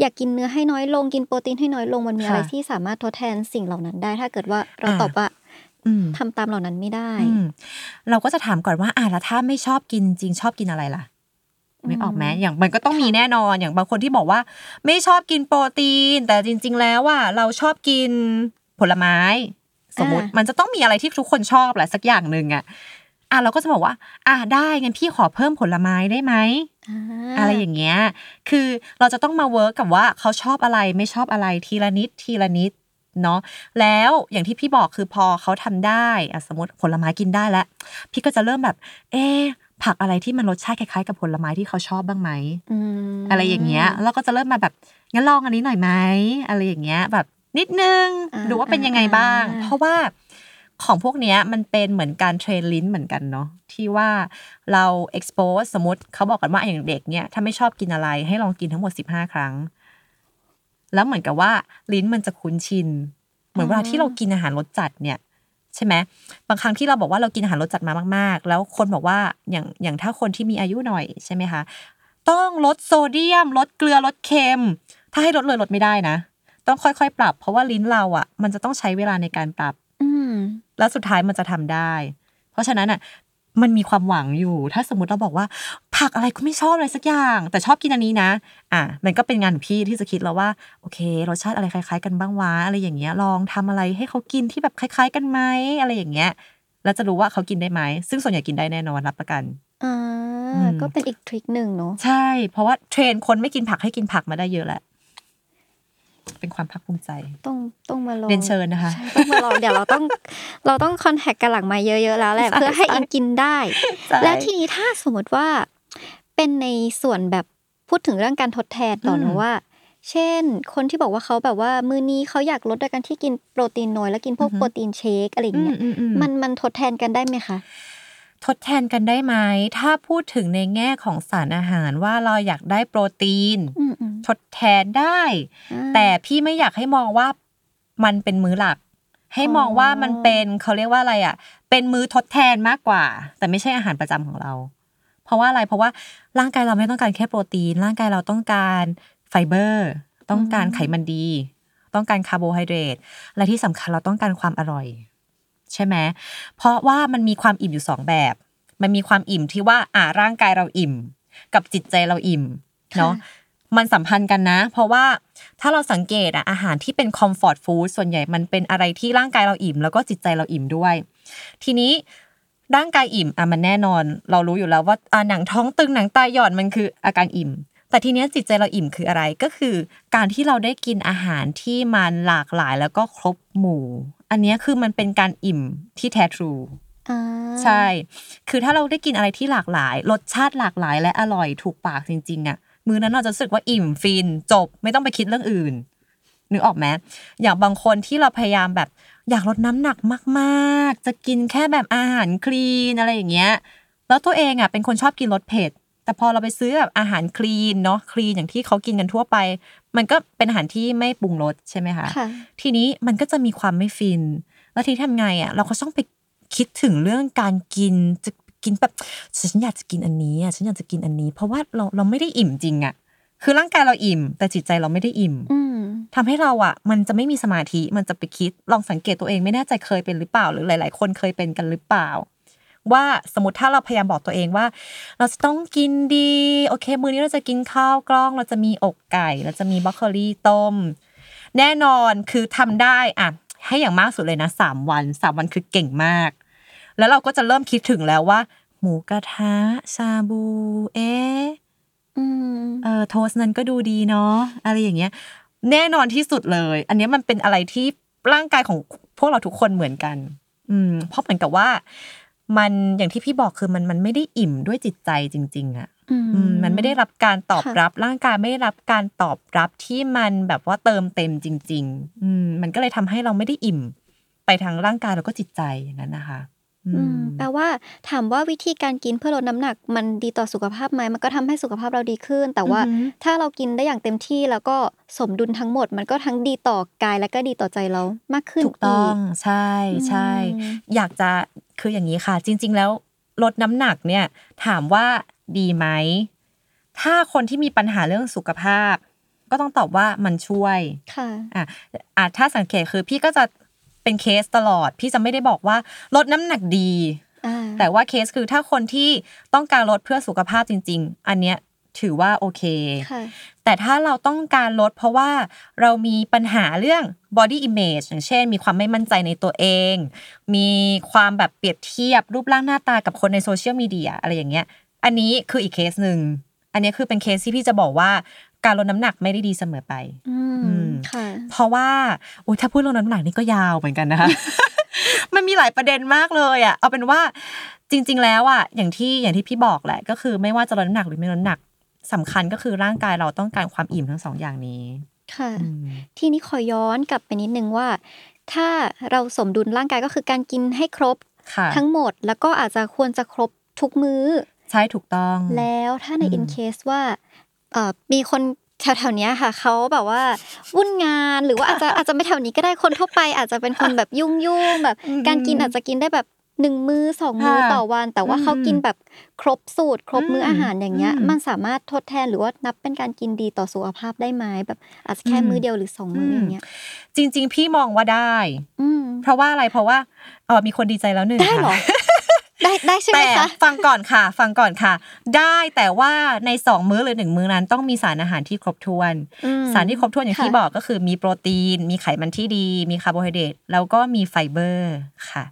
อยากกินเนื้อให้น้อยลงกินโปรตีนให้น้อยลงมันมีค่ะอะไรที่สามารถทดแทนสิ่งเหล่านั้นได้ ถ้าเกิดว่าเราอ่าตอบว่าอืม ทำตามเหล่านั้นไม่ได้อืมเราก็จะถามก่อนว่าอะแล้วถ้าไม่ชอบกินจริงชอบกินอะไรล่ะนึกออกไหมอย่างมันก็ต้องมีแน่นอนอย่างบางคนที่บอกว่า ไม่ชอบกินโปรตีน แต่จริง ๆ แล้วว่าเราชอบกินผลไม้ สมมติอ่ามัมันจะต้องมีอะไรที่ทุกคนชอบแหละสักอย่างหนึ่งอะอะเราก็จะบอกว่า อะได้งั้นพี่ขอเพิ่มผลไม้ได้ไหมอะไรอย่างเงี้ย คือเราจะต้องมา work กับว่าเขาชอบอะไรไม่ชอบอะไรทีละนิดทีละนิด เนาะแล้วอย่างที่พี่บอกคือพอเขาทำได้อะสมมติผลไม้กินได้แล้ว พี่ก็จะเริ่มแบบ เอ๊ะผักอะไรที่มันรสชาติคล้ายๆกับผลไม้ที่เขาชอบบ้างไหมอืมอะไรอย่างเงี้ยแล้วก็จะเริ่มมาแบบงั้นลองอันนี้หน่อยไหมอะไรอย่างเงี้ย แบบนิดนึงอ่าดูว่าเป็นยังไงบ้างอ่าเพราะว่าของพวกเนี้ยมันเป็นเหมือนการเทรนลิ้นเหมือนกันเนาะที่ว่าเรา expose สมมติเขาบอกกันว่าอย่างเด็กเนี่ยถ้าไม่ชอบกินอะไรให้ลองกินทั้งหมด 15 ครั้ง แล้วเหมือนกับว่าลิ้นมันจะคุ้นชิน เหมือนเวลาที่เรากินอาหารรสจัดเนี่ยใช่ไหมบางครั้งที่เราบอกว่าเรากินอาหารรสจัดมามาก ๆ แล้วคนบอกว่าอย่างอย่างถ้าคนที่มีอายุหน่อยใช่ไหมคะต้องลดโซเดียม ลดเกลือลดเค็ม ถ้าให้ลดเลยลดไม่ได้นะ ต้องค่อยๆ ปรับ เพราะว่าลิ้นเราอะ มันจะต้องใช้เวลาในการปรับ อืมแล้วสุดท้ายมันจะทำได้ เพราะฉะนั้นอะ มันมีความหวังอยู่ ถ้าสมมติเราบอกว่า ผักอะไรก็ไม่ชอบอะไรสักอย่าง แต่ชอบกินอันนี้นะ อะมันก็เป็นงานของพี่ที่จะคิดแล้วว่า โอเค รสชาติอะไรคล้ายๆ กันบ้างวะอะไรอย่างเงี้ย ลองทำอะไรให้เขากินที่แบบคล้าย ๆ กันไหมอะไรอย่างเงี้ย แล้วจะรู้ว่าเขากินได้ไหม ซึ่งส่วนใหญ่กินได้แน่นอนรับประกันอ่าอืมก็เป็นอีกทริคหนึ่งเนาะ ใช่ เพราะว่าเทรนคนไม่กินผักให้กินผักมาได้เยอะแหละ เป็นความภาคภูมิใจต้องต้องมาลองเรียนเชิญนะคะใช่ต้องมาลองเดี๋ยวเราต้องเราต้องคอนแทคกันหลังมาเยอะๆแล้วแหละใช่เพื่อให้อิงกินได้ใช่แล้วทีนี้ถ้าสมมติว่าเป็นในส่วนแบบพูดถึงเรื่องการทดแทนต่ออืมนะว่า เช่น คนที่บอกว่าเขาแบบว่ามื้อนี้เขาอยากลดโดยการที่กินโปรตีนน้อยแล้วกินพวกโปรตีนเชคอะไรอย่างเงี้ยอืมอืมมันมันทดแทนกันได้ไหมคะ ทดแทนกันได้ไหม ถ้าพูดถึงในแง่ของสารอาหารว่าเราอยากได้โปรตีนอืมอืมทดแทนได้อ่าแต่พี่ไม่อยากให้มองว่ามันเป็นมื้อหลัก ให้มองว่ามันเป็นเขาเรียกว่าอะไรอะ เป็นมื้อทดแทนมากกว่า แต่ไม่ใช่อาหารประจำของเรา เพราะว่าอะไรเพราะว่าร่างกายเราไม่ต้องการแค่โปรตีน ร่างกายเราต้องการไฟเบอร์ ต้องการไขมันดี ต้องการคาร์โบไฮเดรตและที่สำคัญเราต้องการความอร่อย ใช่ไหมเพราะว่ามันมีความอิ่มอยู่สองแบบ มันมีความอิ่มที่ว่าอ่าร่างกายเราอิ่ม กับจิตใจเราอิ่มเนาะมันสัมพันธ์กันนะ เพราะว่าถ้าเราสังเกตอะอาหารที่เป็นคอมฟอร์ตฟู้ดส่วนใหญ่มันเป็นอะไรที่ร่างกายเราอิ่ม แล้วก็จิตใจเราอิ่มด้วย ทีนี้ร่างกายอิ่มอะมันแน่นอน เรารู้อยู่แล้วว่าอะหนังท้องตึงหนังตาหย่อนมันคืออาการอิ่ม แต่ทีเนี้ยจิตใจเราอิ่มคืออะไรก็คือ การที่เราได้กินอาหารที่มันหลากหลายแล้วก็ครบหมู่ อันเนี้ยคือมันเป็นการอิ่มที่แท้ทรูอ่าใช่ คือถ้าเราได้กินอะไรที่หลากหลาย รสชาติหลากหลายและอร่อยถูกปากจริงๆอะมื้อนั้นเราจะรู้สึกว่าอิ่มฟินจบไม่ต้องไปคิดเรื่องอื่นนึกออกไหมอย่างบางคนที่เราพยายามแบบอยากลดน้ำหนักมากๆ จะกินแค่แบบอาหารคลีนอะไรอย่างเงี้ย แล้วตัวเองอะเป็นคนชอบกินรสเผ็ด แต่พอเราไปซื้อแบบอาหารคลีนเนาะคลีนอย่างที่เขากินกันทั่วไป มันก็เป็นอาหารที่ไม่ปรุงรสใช่ไหมคะค่ะทีนี้มันก็จะมีความไม่ฟิน แล้วทีนี้ทำไงอะเราก็ต้องไปคิดถึงเรื่องการกินจะกินแบบฉันอยากจะกินอันนี้อะฉันอยากจะกินอันนี้ เพราะว่าเราเราไม่ได้อิ่มจริงอะคือร่างกายเราอิ่ม แต่จิตใจเราไม่ได้อิ่มอืมทำให้เราอะ มันจะไม่มีสมาธิมันจะไปคิด ลองสังเกตตัวเองไม่แน่ใจเคยเป็นหรือเปล่า หรือหลาย ๆ คนเคยเป็นกันหรือเปล่า ว่าสมมติถ้าเราพยายามบอกตัวเองว่า เราจะต้องกินดีโอเค มื้อนี้เราจะกินข้าวกล้อง เราจะมีอกไก่ เราจะมีบรอกโคลีต้ม แน่นอนคือทำได้อะให้อย่างมากสุดเลยนะสามวันสามวันคือเก่งมาก แล้วเราก็จะเริ่มคิดถึงแล้วว่า หมูกระทะชาบูเอ๊ะอืมเออโทสต์นั้นก็ดูดีเนาะอะไรอย่างเงี้ย แน่นอนที่สุดเลย อันเนี้ยมันเป็นอะไรที่ร่างกายของพวกเราทุกคนเหมือนกัน อืมเพราะเหมือนกับว่า มันอย่างที่พี่บอกคือมันมันไม่ได้อิ่มด้วยจิตใจจริง ๆอะอืมอืมมันไม่ได้รับการตอบค่ะรับร่างกายไม่ได้รับการตอบรับที่มันแบบว่าเติมเต็มจริง ๆ อืมมันก็เลยทำให้เราไม่ได้อิ่ม ไปทางร่างกายแล้วก็จิตใจอย่างนั้นนะคะอือืมม แปลว่าถามว่าวิธีการกินเพื่อลดน้ำหนัก มันดีต่อสุขภาพไหมมันก็ทำให้สุขภาพเราดีขึ้น แต่ว่าอือหือถ้าเรากินได้อย่างเต็มที่แล้วก็สมดุลทั้งหมด มันก็ทั้งดีต่อกายและก็ดีต่อใจเรามากขึ้นถูกต้องกใช่ใช่อืมอยากจะคืออย่างนี้ค่ะ จริง ๆ แล้วลดน้ำหนักเนี่ย ถามว่าดีไหมถ้าคนที่มีปัญหาเรื่องสุขภาพ ก็ต้องตอบว่ามันช่วยค่ะอะอะถ้าสังเกตคือพี่ก็จะ เป็นเคสตลอด พี่จะไม่ได้บอกว่าลดน้ำหนักดีอ่าแต่ว่าเคสคือถ้าคนที่ต้องการลดเพื่อสุขภาพจริง ๆ อันเนี้ยถือว่าโอเคค่ะแต่ถ้าเราต้องการลดเพราะว่าเรามีปัญหาเรื่อง body image อย่างเช่น มีความไม่มั่นใจในตัวเอง มีความแบบเปรียบเทียบรูปร่างหน้าตากับคนในโซเชียลมีเดียอะไรอย่างเงี้ย อันนี้คืออีกเคสหนึ่ง อันนี้คือเป็นเคสที่พี่จะบอกว่า การลดน้ำหนักไม่ได้ดีเสมอไป อือืมมค่ะ เพราะว่าโอ้ยถ้าพูดเรื่องน้ำหนักนี่ก็ยาวเหมือนกันนะคะมันมีหลายประเด็นมากเลยอะเอาเป็นว่าจริง ๆ แล้วอะอย่างที่อย่างที่พี่บอกแหละก็คือไม่ว่าจะลดน้ำหนักหรือไม่ลดน้ำหนักสำคัญก็คือร่างกายเราต้องการความอิ่มทั้งสองอย่างนี้ ค่ะอืมทีนี้ขอย้อนกลับไปนิดนึงว่า ถ้าเราสมดุลร่างกายก็คือการกินให้ครบค่ะทั้งหมดแล้วก็อาจจะควรจะครบทุกมื้อ ใช่ถูกต้อง แล้วถ้าในอืม in case ว่าเอ่อ มีคนแถวๆเนี้ยค่ะเขาแบบว่าวุ่นงานหรือว่าอาจจะอาจจะไม่แถวนี้ก็ได้คนทั่วไป อาจจะเป็นคนแบบยุ่งยุ่งๆแบบอืมการกินอาจจะกินได้แบบหนึ่งมื้อสองมื้อค่ะต่อวัน แต่ว่าอืมเขากินแบบครบสูตร ครบมื้อมอาหารอย่างเงี้ยอืมมันสามารถทดแทนหรือว่านับเป็นการกินดีต่อสุขภาพได้ไหมแบบอาจจะแค่อืมมื้อเดียวหรือสองมื้ออย่างเงี้ย จริง ๆ พี่มองว่าได้อืมเพราะว่าอะไรเพราะว่าเออมีคนดีใจแล้วหนึ่งได้เหรอค่ะ ได้ได้ใช่ไหมแต่คะฟังก่อนค่ะ ฟังก่อนค่ะ ได้แต่ว่าในสองมื้อหรือหนึ่งมื้อนั้นต้องมีสารอาหารที่ครบถ้วนอืมสารที่ครบถ้วนอย่างที่ค่ะบอกก็คือมีโปรตีน มีไขมันที่ดี มีคาร์โบไฮเดรตแล้วก็มีไฟเบอร์ค่ะ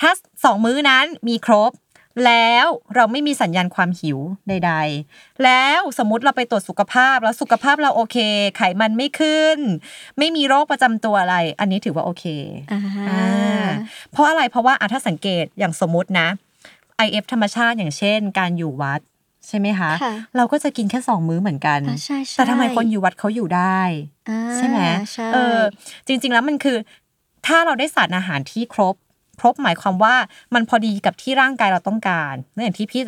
ถ้าสองมื้อนั้นมีครบ แล้วเราไม่มีสัญญาณความหิวใด ๆ แล้วสมมติเราไปตรวจสุขภาพแล้วสุขภาพเราโอเค ไขมันไม่ขึ้น ไม่มีโรคประจำตัวอะไร อันนี้ถือว่าโอเคอ่าอ่าเพราะอะไรเพราะว่าอะถ้าสังเกตอย่างสมมตินะ IF ธรรมชาติอย่างเช่น การอยู่วัดใช่ไหมคะค่ะเราก็จะกินแค่สองมื้อเหมือนกันอ่าใช่ใช่แต่ทำไมคนอยู่วัดเขาอยู่ได้อ่าใช่ไหมใช่เออจริง ๆ แล้วมันคือ ถ้าเราได้สารอาหารที่ครบ ครบหมายความว่ามันพอดีกับที่ร่างกายเราต้องการและอย่างที่พี่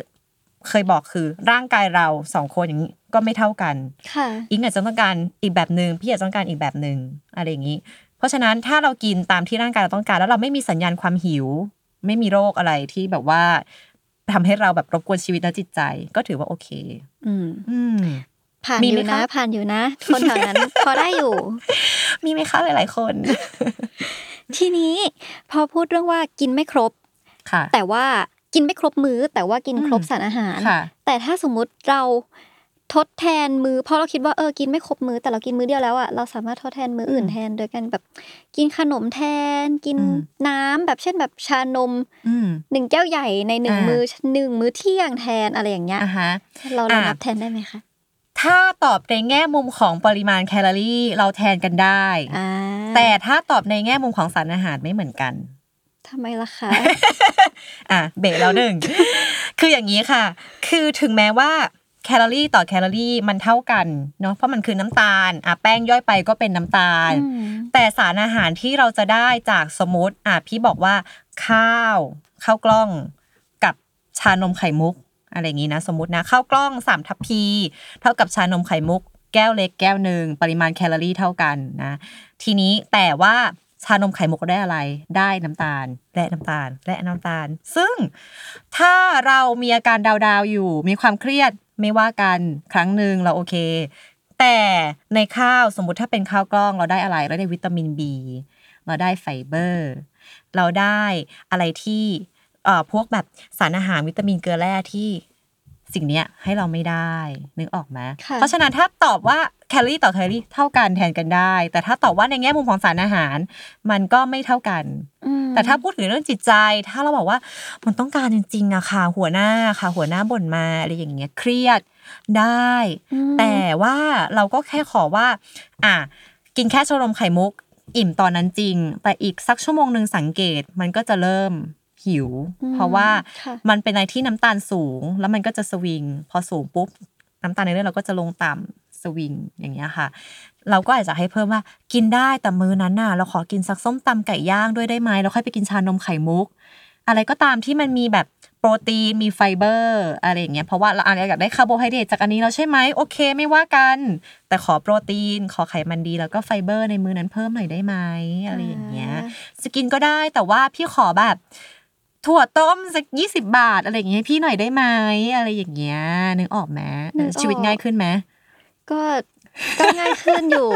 เคยบอกคือร่างกายเราสองคนอย่างนี้ก็ไม่เท่ากันค่ะอิงอาจจะต้องการอีกแบบหนึ่งพี่อาจจะต้องการอีกแบบหนึ่งอะไรอย่างนี้ เพราะฉะนั้นถ้าเรากินตามที่ร่างกายเราต้องการ แล้วเราไม่มีสัญญาณความหิว ไม่มีโรคอะไรที่แบบว่าทำให้เราแบบรบกวนชีวิตและจิตใจ ก็ถือว่าโอเค อืมอืม ผ่านมีอไหมยู่นะคะผ่านอยู่นะ คนแถวนั้น พอได้อยู่ มีไหมคะหลาย ๆ คน ทีนี้พอพูดเรื่องว่ากินไม่ครบค่ะ แต่ว่ากินไม่ครบมื้อ แต่ว่ากินครบอืมสารอาหารค่ะแต่ถ้าสมมุติเราทดแทนมือเพราะเราคิดว่าเออกินไม่ครบมื้อแต่เรากินมื้อเดียวแล้วอะเราสามารถทดแทนมื้ออื่นอืมแทนโดยการแบบ กินขนมแทน กินอืมน้ำแบบเช่นแบบชานมอืมหนึ่งแก้วใหญ่ในหนึ่งอ่ามื้มื้อหนึ่งมื้อเที่ยงแทนอะไรอย่างเงี้ยอะฮะเราเราอ่านันับแทนได้ไหมคะ ถ้าตอบในแง่มุมของปริมาณแคลอรี่เราแทนกันได้อ่าแต่ถ้าตอบในแง่มุมของสารอาหารไม่เหมือนกันทำไมล่ะคะ อะเบรกแล้วหนึ่ง คืออย่างนี้ค่ะ คือถึงแม้ว่าแคลอรี่ต่อแคลอรี่มันเท่ากันเนาะเพราะมันคือน้ำตาลอะแป้งย่อยไปก็เป็นน้ำตาลอืมแต่สารอาหารที่เราจะได้จากสมมติอะพี่บอกว่า ข้าว ข้าวกล้อง กับชานมไข่มุก อะไรอย่างนี้นะ สมมตินะข้าวกล้องสามทัพพี เท่ากับชานมไข่มุก แก้วเล็กแก้วหนึ่งปริมาณแคลอรี่เท่ากันนะ ทีนี้แต่ว่าชานมไข่มุกได้อะไร ได้น้ำตาล และน้ำตาล และน้ำตาล ซึ่งถ้าเรามีอาการดาวๆอยู่ มีความเครียดไม่ว่ากันครั้งหนึ่งเราโอเค แต่ในข้าวสมมุติถ้าเป็นข้าวกล้องเราได้อะไร เราได้วิตามิน B เราได้ไฟเบอร์ เราได้อะไรที่ พวกแบบสารอาหารวิตามินเกลือแร่ที่สิ่งเนี้ยให้เราไม่ได้นึกออกไหมค่ะเพราะฉะนั้นถ้าตอบว่าแคลอรี่ต่อแคลอรี่เท่ากันแทนกันได้ แต่ถ้าตอบว่าในแง่มุมของสารอาหาร มันก็ไม่เท่ากันอืมแต่ถ้าพูดถึงเรื่องจิตใจ ถ้าเราบอกว่ามันต้องการจริงๆอะค่ะ หัวหน้าค่ะ หัวหน้าบ่นมาอะไรอย่างเงี้ยเครียดได้อืมแต่ว่าเราก็แค่ขอว่า อะกินแค่ชาลมไข่มุก อิ่มตอนนั้นจริง แต่อีกสักชั่วโมงหนึ่งสังเกตมันก็จะเริ่ม หิวอืมเพราะว่าค่ะมันเป็นอะไรที่น้ำตาลสูง แล้วมันก็จะสวิง พอสูงปุ๊บน้ำตาลในเลือดเราก็จะลงต่ำสวิงอย่างเงี้ยค่ะ เราก็อาจจะให้เพิ่มว่ากินได้แต่มื้อนั้นน่ะ เราขอกินสักส้มตำไก่ย่างด้วยได้ไหมแล้วค่อยไปกินชานมไข่มุก อะไรก็ตามที่มันมีแบบโปรตีนมีไฟเบอร์อะไรอย่างเงี้ยเพราะว่าเราอาจจะอยากได้คาร์โบไฮเดรตจากอันนี้แล้วใช่ไหมโอเคไม่ว่ากัน แต่ขอโปรตีน ขอไขมันดีแล้วก็ไฟเบอร์ในมื้อนั้นเพิ่มหน่อยได้ไหมอะไรอย่างเงี้ยสกินก็ได้แต่ว่าพี่ขอแบบ ถั่วต้มสักยี่สิบาท อะไรอย่างเงี้ยให้พี่หน่อยได้ไหมอะไรอย่างเงี้ยนึกออกไหมนึกออกชีวิตง่ายขึ้นไหมก็ก็ง่ายขึ้นอยู่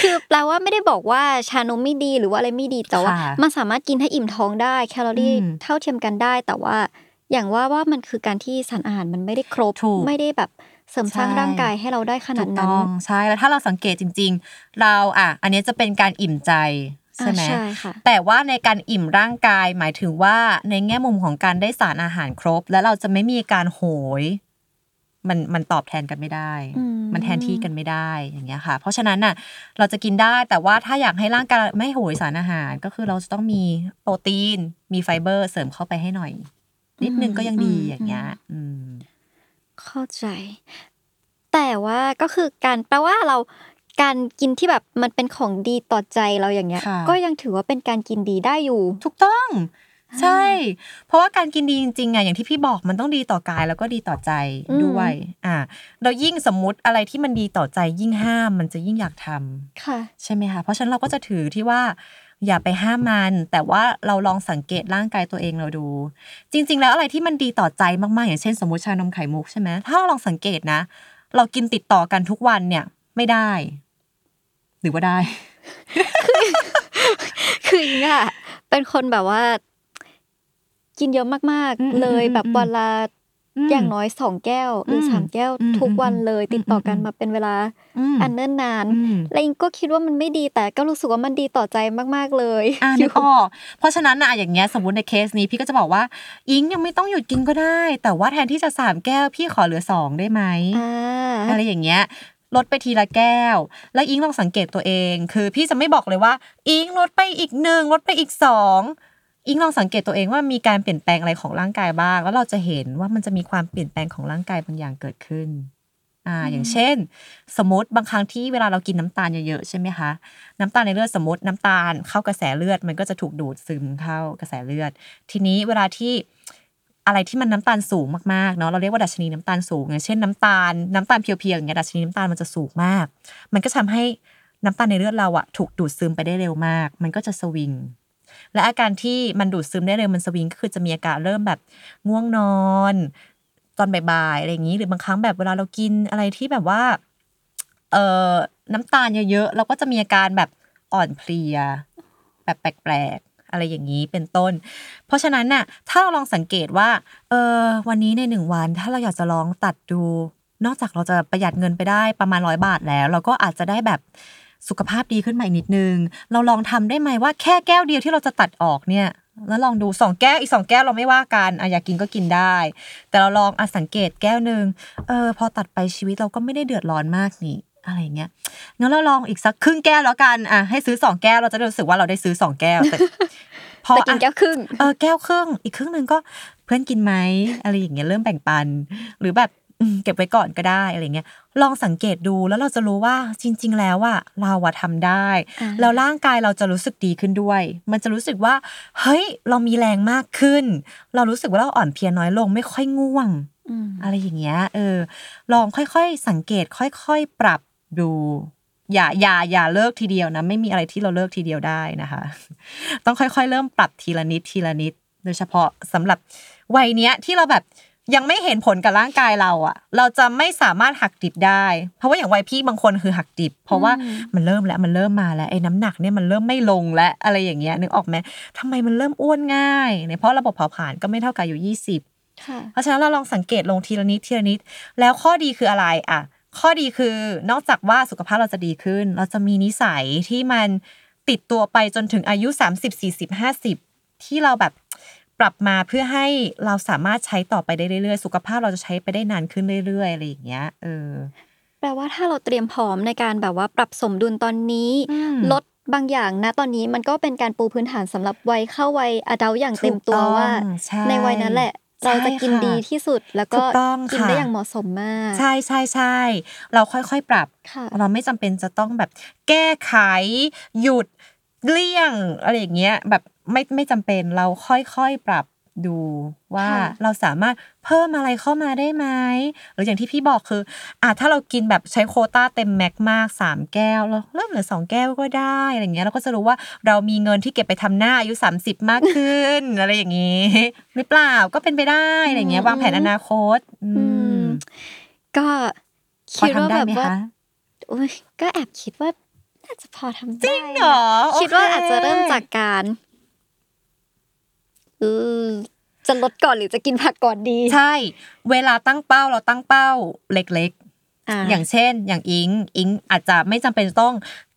คือแปลว่าไม่ได้บอกว่าชานมไม่ดีหรือว่าอะไรไม่ดีแต่ว่าค่ะมันสามารถกินให้อิ่มท้องได้แคลอรี่อืมเท่าเทียมกันได้ แต่ว่าอย่างว่าว่ามันคือการที่สารอาหารมันไม่ได้ครบถูกไม่ได้แบบเสริมสร้างใช่ร่างกายให้เราได้ขนาถูดกนั้ต้นองใช่แล้วถ้าเราสังเกตจริง ๆ เราอะ อันนี้จะเป็นการอิ่มใจ ใช่ไหมอ่าใช่ค่ะแต่ว่าในการอิ่มร่างกายหมายถึงว่าในแง่มุมของการได้สารอาหารครบ แล้วเราจะไม่มีการโหย มันมันตอบแทนกันไม่ได้อืมมันแทนที่กันไม่ได้อย่างเงี้ยค่ะ เพราะฉะนั้นน่ะ เราจะกินได้แต่ว่าถ้าอยากให้ร่างกายไม่โหยสารอาหารก็คือเราจะต้องมีโปรตีน มีไฟเบอร์เสริมเข้าไปให้หน่อย นิดนึงก็ยังดีอย่างเงี้ยอืมเข้าใจ แต่ว่าก็คือการแปลว่าเรา การกินที่แบบมันเป็นของดีต่อใจเราอย่างเงี้ยค่ะก็ยังถือว่าเป็นการกินดีได้อยู่ ถูกต้อง ใช่ เพราะว่าการกินดีจริงๆอะอย่างที่พี่บอกมันต้องดีต่อกายแล้วก็ดีต่อใจอืมด้วย อ่าเรายิ่งสมมุติอะไรที่มันดีต่อใจยิ่งห้ามมันจะยิ่งอยากทำค่ะ ใช่ไหมคะเพราะฉะนั้นเราก็จะถือที่ว่าอย่าไปห้ามมัน แต่ว่าเราลองสังเกตร่างกายตัวเองเราดู จริง ๆ แล้วอะไรที่มันดีต่อใจมากๆ อย่างเช่น สมมติชานมไข่มุกใช่ไหมถ้าเราลองสังเกตนะ เรากินติดต่อกันทุกวันเนี่ยไม่ได้ห รือว่าได้ คืออิงอะเป็นคนแบบว่า กินเยอะมากอืมๆเลยอืมแบบอืมวันละอืมอย่างน้อยสองแก้ว หรืออมสามแก้วอืมทุกวันเลยอืมติดต่อกันอืมมาเป็นเวลาอืมอันเนิ่นนานอืมและอิงก็คิดว่ามันไม่ดีแต่ก็รู้สึกว่ามันดีต่อใจมากๆเลยอ่านึกออกเพราะฉะนั้นนะอย่างเงี้ยสมมติในเคสนี้พี่ก็จะบอกว่า อิงยังไม่ต้องหยุดกินก็ได้ แต่ว่าแทนที่จะสามแก้วพี่ขอเหลือสองได้ไหมอ่าอะไรอย่างเงี้ย ลดไปทีละแก้ว แล้วอิงลองสังเกตตัวเอง คือพี่จะไม่บอกเลยว่า อิงลดไปอีกหนึ่งลดไปอีกสองอิงลองสังเกตตัวเองว่ามีการเปลี่ยนแปลงอะไรของร่างกายบ้าง แล้วเราจะเห็นว่ามันจะมีความเปลี่ยนแปลงของร่างกายบางอย่างเกิดขึ้นอ่าอย่างเช่น สมมติบางครั้งที่เวลาเรากินน้ำตาลเยอะๆใช่ไหมคะน้ำตาลในเลือดสมมติน้ำตาลเข้ากระแสเลือดมันก็จะถูกดูดซึมเข้ากระแสเลือด ทีนี้เวลาที่ อะไรที่มันน้ำตาลสูงมากๆเนาะเราเรียกว่าดัชนีน้ำตาลสูงอย่างเช่นน้ำตาลน้ำตาลเพียวๆอย่างเงี้ยดัชนีน้ำตาลมันจะสูงมาก มันก็ทำให้น้ำตาลในเลือดเราอะถูกดูดซึมไปได้เร็วมาก มันก็จะสวิงและอาการที่มันดูดซึมได้เร็วมันสวิงก็คือจะมีอาการเริ่มแบบง่วงนอน ตอนบ่ายๆอะไรอย่างนี้ หรือบางครั้งแบบเวลาเรากินอะไรที่แบบว่าเอ่อน้ำตาลเยอะๆเราก็จะมีอาการแบบอ่อนเพลีย แบบแปลก อะไรอย่างนี้เป็นต้น เพราะฉะนั้นน่ะถ้าเราลองสังเกตว่าเออวันนี้ในหนึ่งวัน ถ้าเราอยากจะลองตัดดู นอกจากเราจะประหยัดเงินไปได้ประมาณร้อยบาทแล้ว เราก็อาจจะได้แบบสุขภาพดีขึ้นมาอีกนิดนึง เราลองทำได้ไหมว่าแค่แก้วเดียวที่เราจะตัดออกเนี่ยแล้วลองดูสองแก้วอีกสองแก้วเราไม่ว่ากันอะอยากกินก็กินได้ แต่เราลองอะสังเกตแก้วหนึ่งเออพอตัดไปชีวิตเราก็ไม่ได้เดือดร้อนมากนี่ อะไรอย่างเงี้ยงั้นเราลองอีกสักครึ่งแก้วแล้วกันอะให้ซื้อสองแก้วเราจะได้รู้สึกว่าเราได้ซื้อสองแก้วแต่พอแต่กินอะแก้วครึ่งเออแก้วครึ่งอีกครึ่งหนึ่งก็เพื่อนกินไหมอะไรอย่างเงี้ยเริ่มแบ่งปัน หรือแบบอืมเก็บไว้ก่อนก็ได้อะไรเงี้ยลองสังเกตดูแล้วเราจะรู้ว่าจริง ๆ แล้วอะเราอะทำได้อ่าแล้วร่างกายเราจะรู้สึกดีขึ้นด้วย มันจะรู้สึกว่า เฮ้ย เรามีแรงมากขึ้น เรารู้สึกว่าเราอ่อนเพลียน้อยลงไม่ค่อยง่วงอืมอะไรอย่างเงี้ยเออลองค่อยๆ สังเกตค่อย ๆ ปรับ ดูอย่าอย่าอย่าเลิกทีเดียวนะ ไม่มีอะไรที่เราเลิกทีเดียวได้นะคะ ต้องค่อยๆ เริ่มปรับทีละนิดทีละนิด โดยเฉพาะสำหรับวัยเนี้ยที่เราแบบยังไม่เห็นผลกับร่างกายเราอะเราจะไม่สามารถหักดิบได้ เพราะว่าอย่างวัยพี่บางคนคือหักดิบ เพราะว่าอืมมันเริ่มแล้วมันเริ่มมาแล้วไอ้น้ำหนักเนี่ยมันเริ่มไม่ลงและอะไรอย่างเงี้ยนึกออกไหมทำไมมันเริ่มอ้วนง่ายเนี่ยเพราะระบบเผาผลาญก็ไม่เท่ากับอายุยี่สิบค่ะเพราะฉะนั้นเราลองสังเกตลงทีละนิดทีละนิด แล้วข้อดีคืออะไรอะ ข้อดีคือนอกจากว่าสุขภาพเราจะดีขึ้น เราจะมีนิสัยที่มันติดตัวไปจนถึงอายุ 30 40 50 ที่เราแบบปรับมาเพื่อให้เราสามารถใช้ต่อไปได้เรื่อยๆ สุขภาพเราจะใช้ไปได้นานขึ้นเรื่อยๆอะไรอย่างเงี้ยเออแปลว่าถ้าเราเตรียมพร้อมในการแบบว่าปรับสมดุลตอนนี้อืมลดบางอย่างนะตอนนี้มันก็เป็นการปูพื้นฐานสำหรับวัยเข้าวัยอดัลอย่างเต็มตัวว่าใช่ในวัยนั้นแหละใช่ เราจะกินค่ะดีที่สุดแล้วก็ถูกต้องกินค่ะได้อย่างเหมาะสมมาก ใช่ใช่ใช่เราค่อยๆปรับค่ะเราไม่จำเป็นจะต้องแบบแก้ไข หยุดเลี่ยงอะไรอย่างเงี้ยแบบไม่ไม่จำเป็นเราค่อยๆปรับ ดูว่าค่ะเราสามารถเพิ่มอะไรเข้ามาได้ไหมหรืออย่างที่พี่บอกคืออะถ้าเรากินแบบใช้โควต้าเต็มแม็กมากสามแก้วเราเริ่มเหลือสองแก้วก็ได้อะไรอย่างเงี้ยเราก็จะรู้ว่าเรามีเงินที่เก็บไปทำหน้าอายุ 30 มากขึ้น อะไรอย่างงี้หรือเปล่าก็เป็นไปได้อะไรอย่างเงี้ยวางแผนอนาคต อือืมมก็พอคิดว่าทำได้แบบไหมว่าคะอุ้ยก็แอบคิดว่าน่าจะพอทำได้จริงเหรอนะคิดว่าโอเคอาจจะเริ่มจากการเออจะลดก่อนหรือจะกินผักก่อนดี ใช่ เวลาตั้งเป้าเราตั้งเป้าเล็กอ่าๆอย่างเช่น อย่างอิงอิงอาจจะไม่จำเป็นต้อง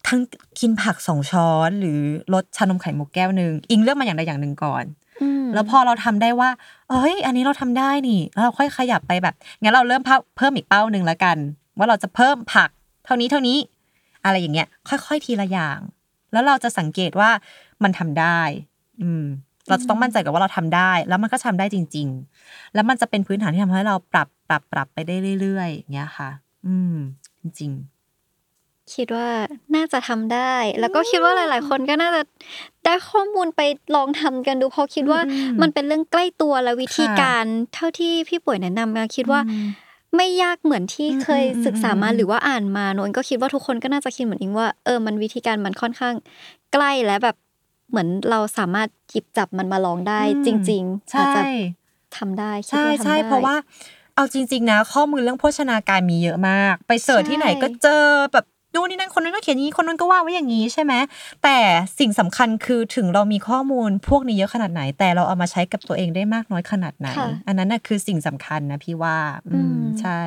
ทั้งกินผักสองช้อน หรือลดชานมไข่มุกแก้วหนึ่งอิงเลือกมาอย่างใดอย่างหนึ่งก่อนอืมแล้วพอเราทำได้ว่าเอ้ย อันนี้เราทำได้นี่แล้วเราค่อยขยับไปแบบงั้นเราเริ่มเพิ่มเพิ่มอีกเป้าหนึ่งแล้วกัน ว่าเราจะเพิ่มผัก เท่านี้เท่านี้ อะไรอย่างเงี้ย ค่อยๆทีละอย่าง แล้วเราจะสังเกตว่ามันทำได้ อืม เราจะต้องมั่นใจกับว่าเราทำได้ แล้วมันก็ทำได้จริง ๆ แล้วมันจะเป็นพื้นฐานที่ทำให้เราปรับปรับปรับไปได้เรื่อยๆอย่างเงี้ยค่ะ อืม จริง คิดว่าน่าจะทำได้ แล้วก็คิดว่าหลาย ๆ คนก็น่าจะได้ข้อมูลไปลองทำกันดูเพราะคิดว่าอืมมันเป็นเรื่องใกล้ตัวและวิธีค่ะการเท่าที่พี่ป่วยแนะนำมาคิดว่าอืมไม่ยากเหมือนที่อืมเคยศึกษามาอืมหรือว่าอ่านมาโนนก็คิดว่าทุกคนก็น่าจะคิดเหมือนอิงว่าเออมันวิธีการมันค่อนข้างใกล้และแบบ เหมือนเราสามารถหยิบจับมันมาลองได้อืมจริงๆใช่อาจจะทำได้คิดใช่ว่าทำใช่ได้เพราะว่าเอาจริง ๆ นะ ข้อมูลเรื่องโภชนาการมีเยอะมาก ไปเสิร์ชใช่ที่ไหนก็เจอแบบดูนนี่นั่นคนนั้นก็เขียนอย่างนี้คนนั้นก็ว่าไว้อย่างนี้ใช่ไหมแต่สิ่งสำคัญคือถึงเรามีข้อมูลพวกนี้เยอะขนาดไหน แต่เราเอามาใช้กับตัวเองได้มากน้อยขนาดไหนค่ะอันนั้นน่ะคือสิ่งสำคัญนะพี่ว่าอืมอืมใช่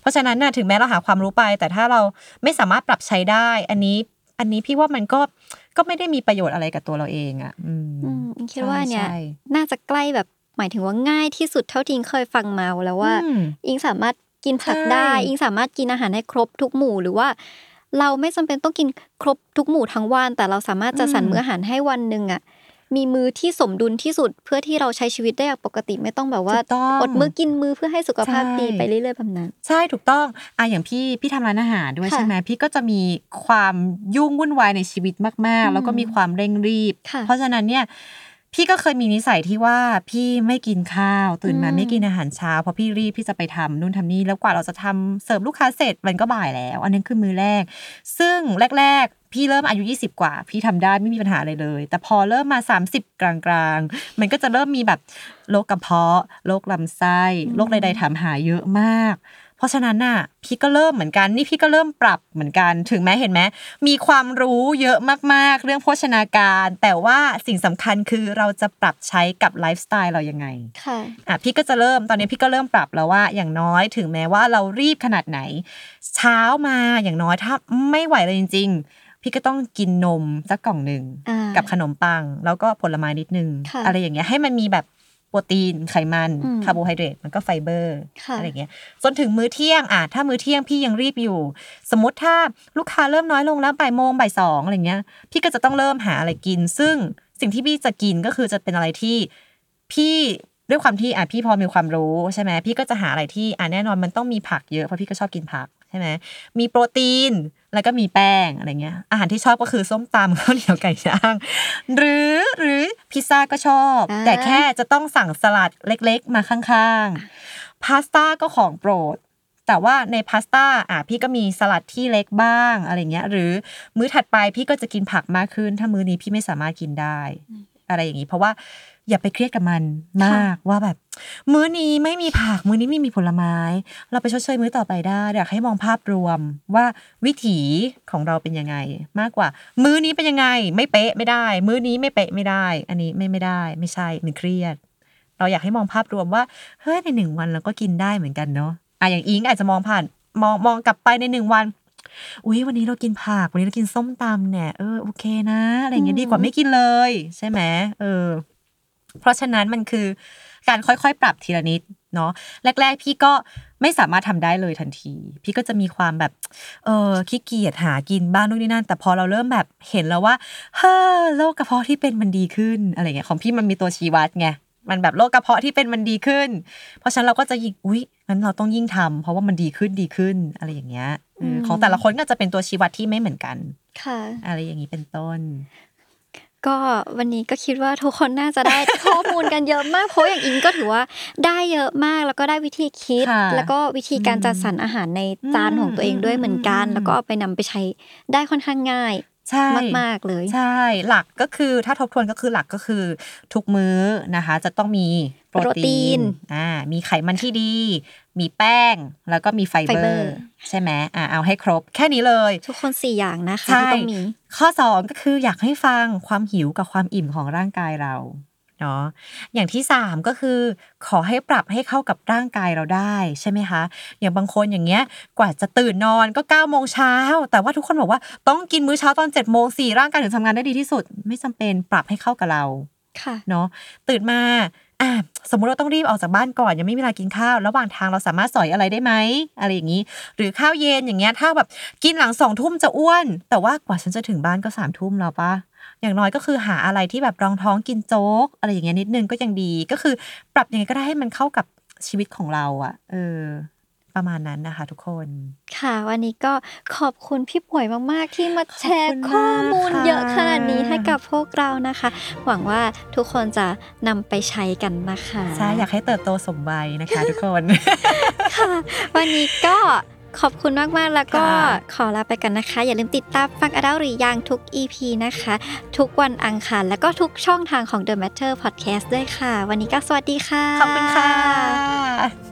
เพราะฉะนั้นน่ะถึงแม้เราหาความรู้ไป แต่ถ้าเราไม่สามารถปรับใช้ได้ อันนี้ อันนี้พี่ว่ามันก็ ก็ไม่ได้มีประโยชน์อะไรกับตัวเราเองอะอืมอืมอิงคิดว่าเนี่ยใช่น่าจะใกล้แบบหมายถึงว่าง่ายที่สุดเท่าที่อิงเคยฟังมาแล้วว่าอืมอิงสามารถกินผักใช่ได้ อิงสามารถกินอาหารให้ครบทุกหมู่หรือว่า เราไม่จำเป็นต้องกินครบทุกหมู่ทั้งวันแต่เราสามารถจะสรรอืมมื้ออาหารให้วันหนึ่งอะ มีมื้อที่สมดุลที่สุดเพื่อที่เราใช้ชีวิตได้อย่างปกติไม่ต้องแบบว่าถูกต้องอดมื้อกินมื้อเพื่อให้สุขภาพใช่ดีไปเรื่อยๆแบบนั้น ใช่ถูกต้องอะอย่างพี่พี่ทำร้านอาหารด้วยค่ะใช่ไหมพี่ก็จะมีความยุ่งวุ่นวายในชีวิตมากอืๆมแล้วก็มีความเร่งรีบค่ะเพราะฉะนั้นเนี่ย พี่ก็เคยมีนิสัยที่ว่าพี่ไม่กินข้าว ตื่นมาอืมไม่กินอาหารเช้าเพราะพี่รีบพี่จะไปทำนู่นทำนี่แล้วกว่าเราจะทำเสิร์ฟลูกค้าเสร็จมันก็บ่ายแล้ว อันนั้นคือมือแรก ซึ่งแรก ๆ พี่เริ่มอายุ 20 กว่า พี่ทำได้ไม่มีปัญหาอะไรเลย แต่พอเริ่มมา 30 กลางๆ มันก็จะเริ่มมีแบบโรคกระเพาะโรคลำไส้โรคใดๆถามหาเยอะมากเพ ราะฉะนั้นน่ะพี่ก็เริ่มเหมือนกันนี่พี่ก็เริ่มปรับเหมือนกัน ถึงแม้เห็นไหมมีความรู้เยอะมากๆ เรื่องโภชนาการ แต่ว่าสิ่งสำคัญคือเราจะปรับใช้กับไลฟ์สไตล์เรายังไงค่ะอะพี่ก็จะเริ่มตอนนี้พี่ก็เริ่มปรับแล้วว่าอย่างน้อยถึงแม้ว่าเรารีบขนาดไหน เช้ามาอย่างน้อยถ้าไม่ไหวเลยจริง ๆ พี่ก็ต้องกินนมสักกล่องหนึ่งอ่ากับขนมปัง แล้วก็ผลไม้นิดนึงค่ะอะไรอย่างเงี้ยให้มันมีแบบ โปรตีนไขมันอืมคาร์โบไฮเดรตมันก็ไฟเบอร์ค่ะอะไรอย่างเงี้ยจนถึงมื้อเที่ยงอะถ้ามื้อเที่ยงพี่ยังรีบอยู่ สมมติถ้าลูกค้าเริ่มน้อยลงแล้วบ่ายโมงบ่ายสองอะไรเงี้ย พี่ก็จะต้องเริ่มหาอะไรกิน ซึ่งสิ่งที่พี่จะกินก็คือจะเป็นอะไรที่พี่ด้วยความที่อะพี่พอมีความรู้ใช่ไหมพี่ก็จะหาอะไรที่อะแน่นอนมันต้องมีผักเยอะเพราะพี่ก็ชอบกินผักใช่ไหมมีโปรตีน แล้วก็มีแป้งอะไรเงี้ย อาหารที่ชอบก็คือส้มตำข้าวเหนียวไก่ย่าง หรือหรือพิซซ่าก็ชอบอ่าแต่แค่จะต้องสั่งสลัดเล็กๆ มาข้างๆ พาสต้าก็ของโปรด แต่ว่าในพาสต้าอะพี่ก็มีสลัดที่เล็กบ้างอะไรเงี้ย หรือมื้อถัดไปพี่ก็จะกินผักมากขึ้น ถ้ามื้อนี้พี่ไม่สามารถกินได้ อะไรอย่างนี้ เพราะว่า อย่าไปเครียดกับมันมากว่าแบบ มื้อนี้ไม่มีผัก มื้อนี้ไม่มีผลไม้ เราไปชดเชยมื้อต่อไปได้อยากให้มองภาพรวมว่าวิถีของเราเป็นยังไง มากกว่า มื้อนี้เป็นยังไง ไม่เป๊ะไม่ได้ มื้อนี้ไม่เป๊ะไม่ได้ อันนี้ไม่ไม่ได้ ไม่ใช่หนึ่งเครียด เราอยากให้มองภาพรวมว่าเฮ้ยในหนึ่งวันเราก็กินได้เหมือนกันเนาะอะอย่างอิงอาจจะมองผ่านมองมองกลับไปในหนึ่งวันอุ้ยวันนี้เรากินผักวันนี้เรากินส้มตำเนี่ยเออโอเคนะอะไรอย่างเงี้ยอืมดีกว่าไม่กินเลย ใช่ไหมเออ เพราะฉะนั้นมันคือการค่อยๆ ปรับทีละนิดเนาะแรก ๆ พี่ก็ไม่สามารถทำได้เลยทันที พี่ก็จะมีความแบบเออขี้เกียจหากินบ้างนู่นนี่นั่น แต่พอเราเริ่มแบบเห็นแล้วว่าเฮ้อโรคกระเพาะที่เป็นมันดีขึ้นอะไรเงี้ยของพี่มันมีตัวชี้วัดไงมันแบบโรคกระเพาะที่เป็นมันดีขึ้น เพราะฉะนั้นเราก็จะยิ่งอุ๊ยงั้นเราต้องยิ่งทำเพราะว่ามันดีขึ้นดีขึ้นอะไรอย่างเงี้ยเออของแต่ละคนก็จะเป็นตัวชี้วัดที่ไม่เหมือนกันค่ะ อะไรอย่างนี้เป็นต้น ก็วันนี้ก็คิดว่าทุกคนน่าจะได้ข้อมูลกันเยอะมากเพราะอย่างอิงก็ถือว่าได้เยอะมากแล้วก็ได้วิธีคิดค่ะแล้วก็วิธีการจัดสรรอาหารในจานของตัวเองด้วยเหมือนกันอืมแล้วก็เอาไปนำไปใช้ได้ค่อนข้างง่ายใช่มากๆเลย ใช่หลักก็คือถ้าทบทวนก็คือหลักก็คือทุกมื้อนะคะ จะต้องมีโปรตีน โปรตีนอ่ามีไขมันที่ดี มีแป้งแล้วก็มีไฟเบอร์ ไฟเบอร์ ใช่ไหมอ่าเอาให้ครบ แค่นี้เลย ทุกคนสี่อย่างนะคะใช่ที่ต้องมีข้อสองก็คืออยากให้ฟังความหิวกับความอิ่มของร่างกายเราเนาะอย่างที่สามก็คือ ขอให้ปรับให้เข้ากับร่างกายเราได้ใช่ไหมคะ อย่างบางคนอย่างเงี้ยกว่าจะตื่นนอนก็9ก้าโมงเช้า แต่ว่าทุกคนบอกว่าต้องกินมื้อเช้าตอน7จ็ดโมงสี่ร่างกายถึงทำงานได้ดีที่สุด ไม่จำเป็นปรับให้เข้ากับเราค่ะเนาะตื่นมาอะสมมุติเราต้องรีบออกจากบ้านก่อนยังไม่มีเวลากินข้าว ระหว่างทางเราสามารถสอยอะไรได้ไหมอะไรอย่างนี้ หรือข้าวเย็นอย่างเงี้ยถ้าแบบกินหลังสองทุ่มจะอ้วน แต่ว่ากว่าฉันจะถึงบ้านก็สามทุ่มแล้วปะอย่างน้อยก็คือหาอะไรที่แบบรองท้องกินโจ๊ก อะไรอย่างเงี้ยนิดนึงก็ยังดีก็คือ ปรับยังไงก็ได้ให้มันเข้ากับชีวิตของเราอะเออ ประมาณนั้นนะคะทุกคน ค่ะ วันนี้ก็ขอบคุณพี่ป่วยมาก ๆ ที่มาแชขอบร์คุณข้อมูลมากค่ะเยอะขนาดนี้ให้กับพวกเรานะคะ หวังว่าทุกคนจะนำไปใช้กันนะคะใช่อยากให้เติบโตสมวัยนะคะ ทุกคนค่ะ วันนี้ก็ขอบคุณมาก ๆ แล้วก็ค่ะขอลาไปกันนะคะ อย่าลืมติดตามฟังอดัลหรือยังทุก EP นะคะ ทุกวันอังคารแล้วก็ทุกช่องทางของ The Matter Podcast ด้วยค่ะ วันนี้ก็สวัสดีค่ะ ขอบคุณค่ะ